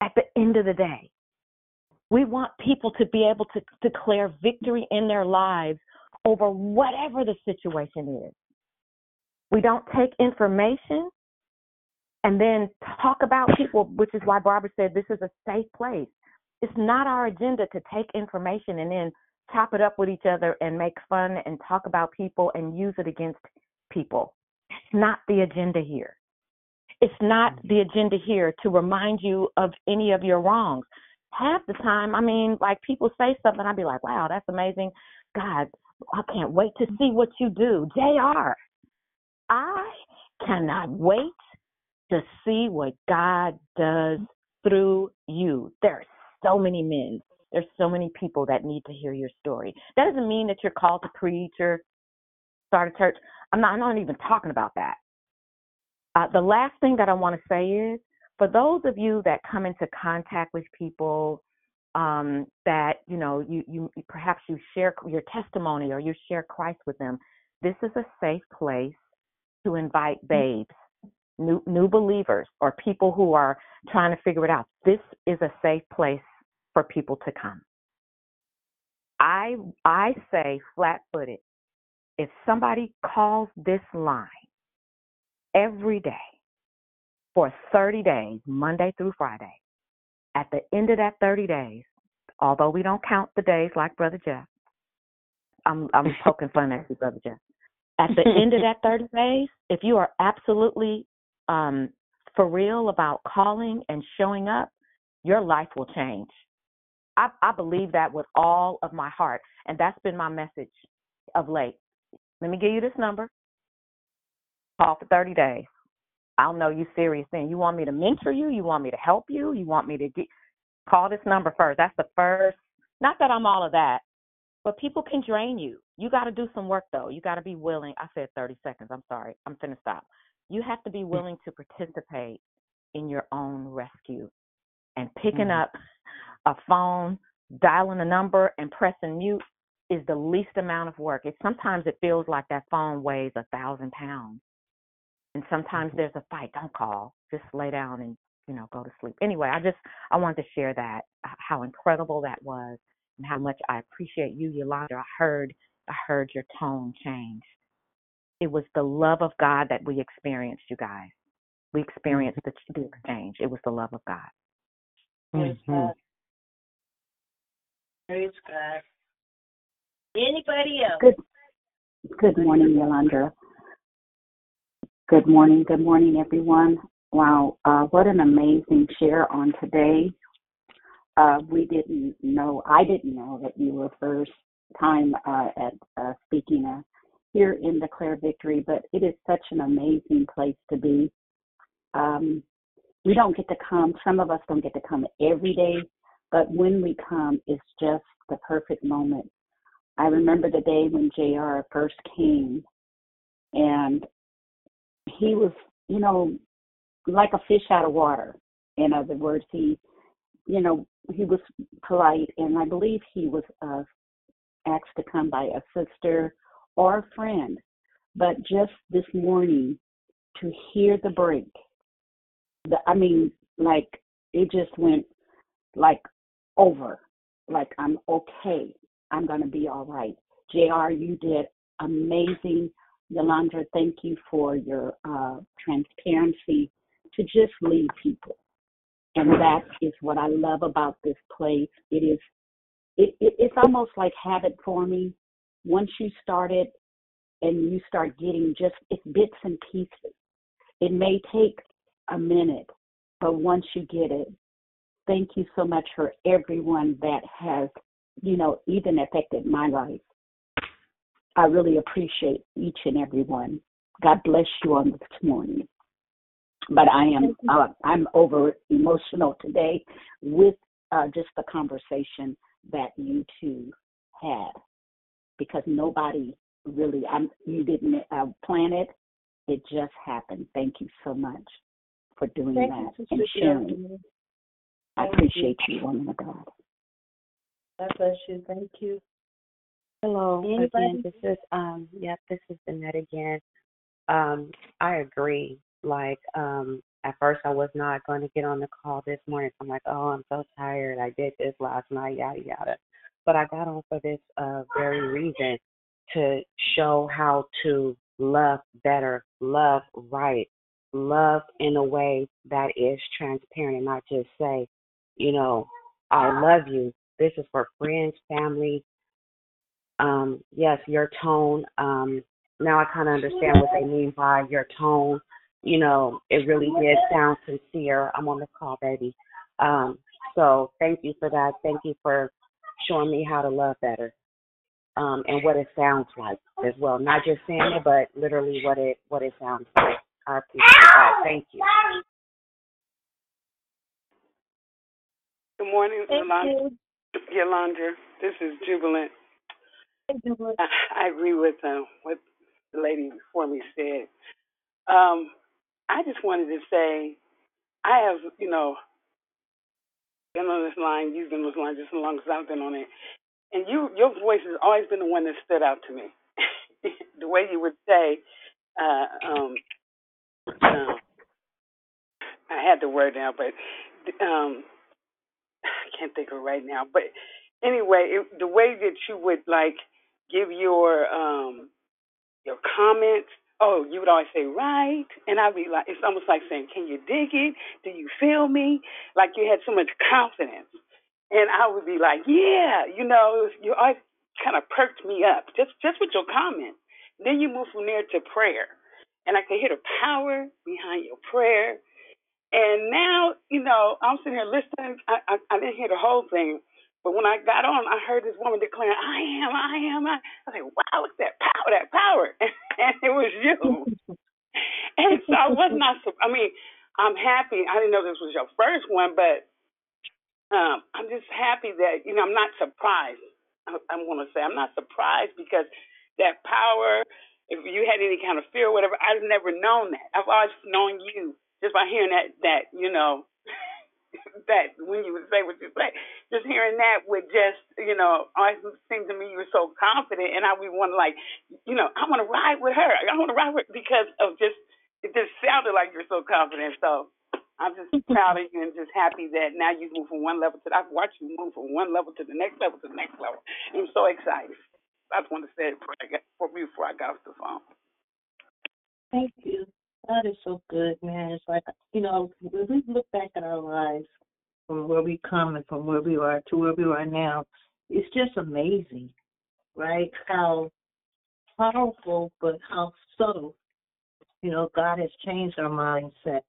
Speaker 3: at the end of the day. We want people to be able to declare victory in their lives over whatever the situation is. We don't take information and then talk about people, which is why Barbara said this is a safe place. It's not our agenda to take information and then chop it up with each other and make fun and talk about people and use it against people. It's not the agenda here. It's not mm. the agenda here to remind you of any of your wrongs. Half the time, I mean, like people say something, I'd be like, wow, that's amazing. God, I can't wait to mm. see what you do. JR, I cannot wait to see what God does mm. through you. There's so many men. There's so many people that need to hear your story. That doesn't mean that you're called to preach or start a church. I'm not, I'm not even talking about that. Uh, the last thing that I want to say is for those of you that come into contact with people um, that you know you you perhaps you share your testimony or you share Christ with them. This is a safe place to invite mm. babes, new new believers, or people who are trying to figure it out. This is a safe place for people to come. I I say flat footed. If somebody calls this line every day for 30 days, Monday through Friday, at the end of that 30 days, although we don't count the days like Brother Jeff, I'm I'm poking fun at you, Brother Jeff. At the end of that 30 days, if you are absolutely um, for real about calling and showing up, your life will change. I, I believe that with all of my heart, and that's been my message of late. Let me give you this number. Call for 30 days. I'll know you serious then. You want me to mentor you? You want me to help you? You want me to get call this number first. That's the first. Not that I'm all of that, but people can drain you. You got to do some work though. You got to be willing. I said 30 seconds. I'm sorry. I'm finna stop. You have to be mm. willing to participate in your own rescue. And picking mm-hmm. up a phone, dialing a number, and pressing mute is the least amount of work. It sometimes it feels like that phone weighs a thousand pounds and sometimes mm-hmm. there's a fight. Don't call. Just lay down and you know go to sleep. Anyway, I just I wanted to share that how incredible that was and how much I appreciate you, Yolandra. I heard I heard your tone change. It was the love of God that we experienced, you guys. We experienced the, the exchange. It was the love of God.
Speaker 18: Mm-hmm.
Speaker 12: Praise God. Anybody else?
Speaker 20: Good, good morning, Yolandra. Good morning. Good morning, everyone. Wow, uh, what an amazing share on today. Uh, we didn't know, I didn't know that you were first time uh, at uh, speaking uh, here in Declare Victory, but it is such an amazing place to be. Um, we don't get to come, some of us don't get to come every day, but when we come, it's just the perfect moment. I remember the day when JR first came, and he was, you know, like a fish out of water. In other words, he, you know, he was polite, and I believe he was uh, asked to come by a sister or a friend. But just this morning, to hear the break, the, I mean, like it just went like over. Like I'm okay. I'm gonna be all right. Jr. You did amazing Yolandra, thank you for your uh, transparency to just lead people. And that is what I love about this place. It is, it, it it's almost like habit forming. Once you start it and you start getting just it's bits and pieces. It may take a minute, but once you get it, thank you so much for everyone that has, you know, even affected my life. I really appreciate each and every one. God bless you on this morning. But I am uh, I'm over emotional today with uh, just the conversation that you two had because nobody really I'm you didn't uh, plan it. It just happened. Thank you so much for doing
Speaker 12: Thank
Speaker 20: that and sharing. I appreciate you, woman of God.
Speaker 12: God bless you. Thank you.
Speaker 15: Hello again. This is um yep, this is Annette again. Um, I agree. Like, um, at first I was not going to get on the call this morning. I'm like, oh, I'm so tired. I did this last night, yada yada. But I got on for this uh very reason to show how to love better, love right, love in a way that is transparent and not just say, you know, I love you. This is for friends, family, um, yes, your tone. Um, now I kind of understand what they mean by your tone. You know, it really did sound sincere. I'm on the call, baby. Um, so thank you for that. Thank you for showing me how to love better um, and what it sounds like as well. Not just saying it, but literally what it what it sounds like. I appreciate that. Thank you.
Speaker 7: Good morning,
Speaker 12: Thank
Speaker 7: Yolandra.
Speaker 12: you.
Speaker 7: Yolandra. This is Jubilant. I, I agree with uh, what the lady before me said. Um, I just wanted to say, I have, you know, been on this line, you've been on this line just as long as I've been on it, and you, your voice has always been the one that stood out to me. the way you would say, uh, um, um, I had the word now, but um, can't think of right now. But anyway, it, the way that you would like give your um your comments. Oh, you would always say right, and I'd be like, it's almost like saying, "Can you dig it? Do you feel me?" Like you had so much confidence, and I would be like, "Yeah," you know, you always kind of perked me up just just with your comments. Then you move from there to prayer, and I could hear the power behind your prayer and now, you know, I'm sitting here listening. I, I, I didn't hear the whole thing, but when I got on, I heard this woman declaring, "I am, I am." I, I was like, "Wow, look at that power, that power!" And it was you. and so I was not. I mean, I'm happy. I didn't know this was your first one, but um, I'm just happy that you know I'm not surprised. I, I'm going to say I'm not surprised because that power. If you had any kind of fear or whatever, I've never known that. I've always known you just by hearing that. That you know that when you would say what you say, just hearing that would just you know always seemed to me you were so confident, and I would want to like you know I want to ride with her. I want to ride with because of just it just sounded like you're so confident. So I'm just proud of you and just happy that now you've moved from one level to I've watched you move from one level to the next level to the next level. I'm so excited. I just wanted to say it before I got for me before I got off the phone.
Speaker 12: Thank you. God is so good, man. It's like you know, when we look back at our lives from where we come and from where we are to where we are now, it's just amazing, right? How powerful, but how subtle. You know, God has changed our mindset.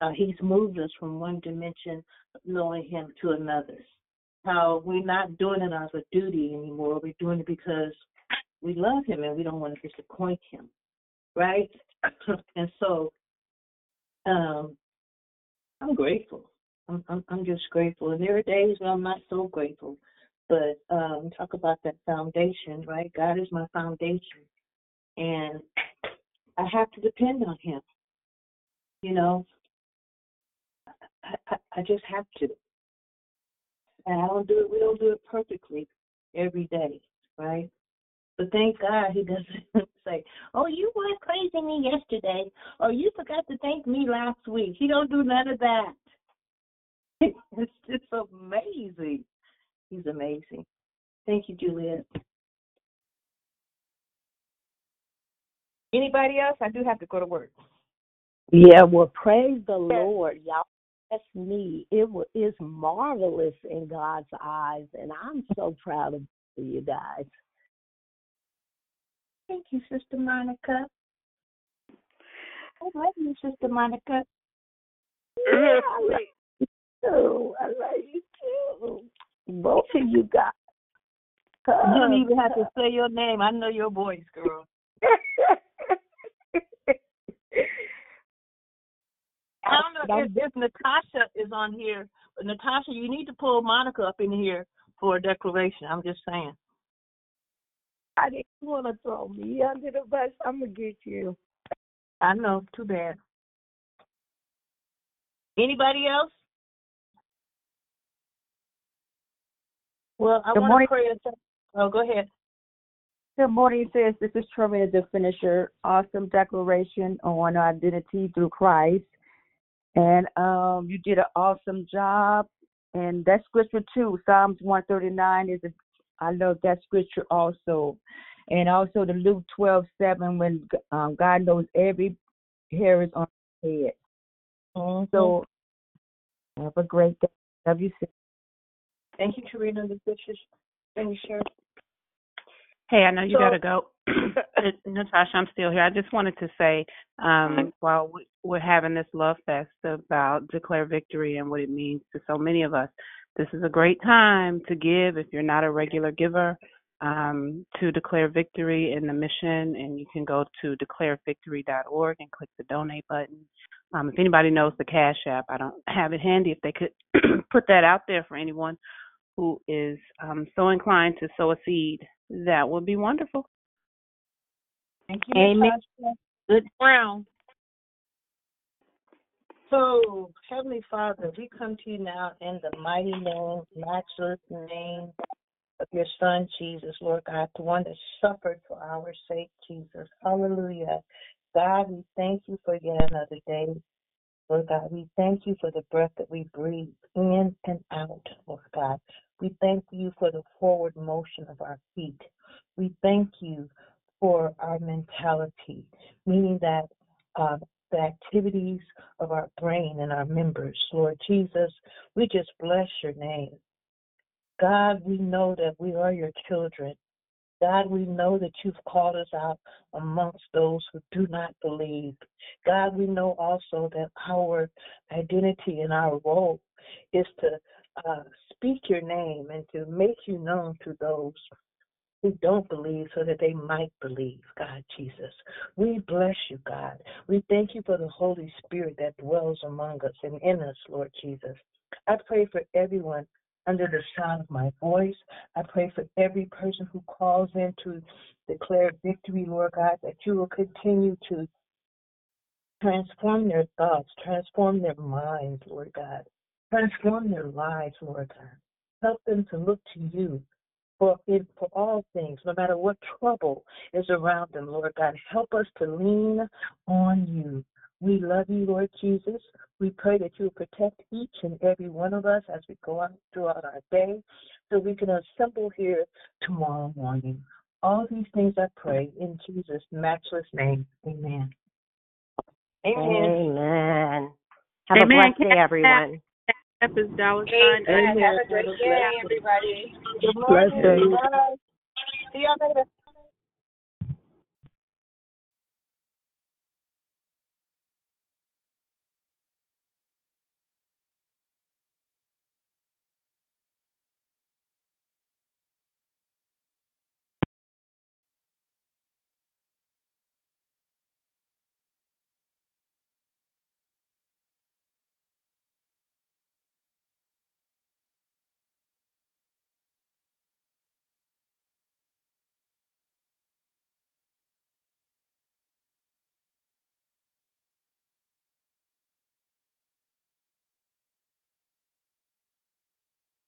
Speaker 12: Uh, he's moved us from one dimension of knowing Him to another. How we're not doing it as a duty anymore. We're doing it because we love Him and we don't want to disappoint Him, right? and so, um, I'm grateful. I'm, I'm I'm just grateful. And there are days when I'm not so grateful. But um talk about that foundation, right? God is my foundation. And I have to depend on him. You know, I, I, I just have to. And I don't do it we don't do it perfectly every day, right? But thank God he doesn't say, Oh, you weren't praising me yesterday or you forgot to thank me last week. He don't do none of that. it's just amazing. He's amazing. Thank you, Juliet. Anybody else? I do have to go to work.
Speaker 21: Yeah, well, praise the Lord, y'all.
Speaker 22: That's me. It is marvelous in God's eyes, and I'm so proud of you guys.
Speaker 15: Thank you, Sister Monica. I love you, Sister Monica.
Speaker 22: Yeah, I love you too. I love you too. Both of you guys.
Speaker 12: You don't even have to say your name. I know your voice, girl. I don't know if, if Natasha is on here, but Natasha, you need to pull Monica up in here for a declaration. I'm just saying.
Speaker 22: I didn't want to throw me under the bus. I'm gonna get you.
Speaker 12: I know. Too bad. Anybody else? Well, I
Speaker 21: Good
Speaker 12: want
Speaker 21: morning.
Speaker 12: to pray. a sec- Oh, go ahead.
Speaker 21: Good morning, sis. This is Tremaine, the finisher. Awesome declaration on identity through Christ. And um, you did an awesome job. And that scripture too, Psalms 139 is, a, I love that scripture also. And also the Luke 12, 7, when um, God knows every hair is on his head. So have a great day. Love you, sis.
Speaker 12: Thank you, Karina, the finisher. finisher.
Speaker 9: Hey, I know you
Speaker 12: So-
Speaker 9: gotta go. Natasha, I'm still here. I just wanted to say, um, while we're having this love fest about declare victory and what it means to so many of us, this is a great time to give if you're not a regular giver. Um, to declare victory in the mission, and you can go to declarevictory.org and click the donate button. Um, if anybody knows the Cash App, I don't have it handy. If they could put that out there for anyone who is um, so inclined to sow a seed, that would be wonderful.
Speaker 12: Thank you,
Speaker 22: Amen.
Speaker 12: Natasha. Good brown. So, Heavenly Father, we come to you now in the mighty name, matchless name of your Son, Jesus, Lord God, the one that suffered for our sake, Jesus. Hallelujah. God, we thank you for yet another day. Lord God, we thank you for the breath that we breathe in and out, Lord God. We thank you for the forward motion of our feet. We thank you for our mentality, meaning that uh, the activities of our brain and our members, Lord Jesus, we just bless your name. God, we know that we are your children. God, we know that you've called us out amongst those who do not believe. God, we know also that our identity and our role is to uh, speak your name and to make you known to those who don't believe so that they might believe, God Jesus. We bless you, God. We thank you for the Holy Spirit that dwells among us and in us, Lord Jesus. I pray for everyone under the sound of my voice. I pray for every person who calls in to declare victory, Lord God, that you will continue to transform their thoughts, transform their minds, Lord God, transform their lives, Lord God. Help them to look to you for in, for all things, no matter what trouble is around them, Lord God. Help us to lean on you. We love you, Lord Jesus. We pray that you will protect each and every one of us as we go out throughout our day so we can assemble here tomorrow morning. All these things I pray in Jesus' matchless name. Amen.
Speaker 1: Amen. Amen. Have
Speaker 9: Amen.
Speaker 1: a blessed day, everyone.
Speaker 9: App is dollar sign.
Speaker 12: Amen.
Speaker 9: Amen.
Speaker 12: Have a great day, everybody. Good
Speaker 13: Blessed day.
Speaker 12: morning. Bye. See y'all later.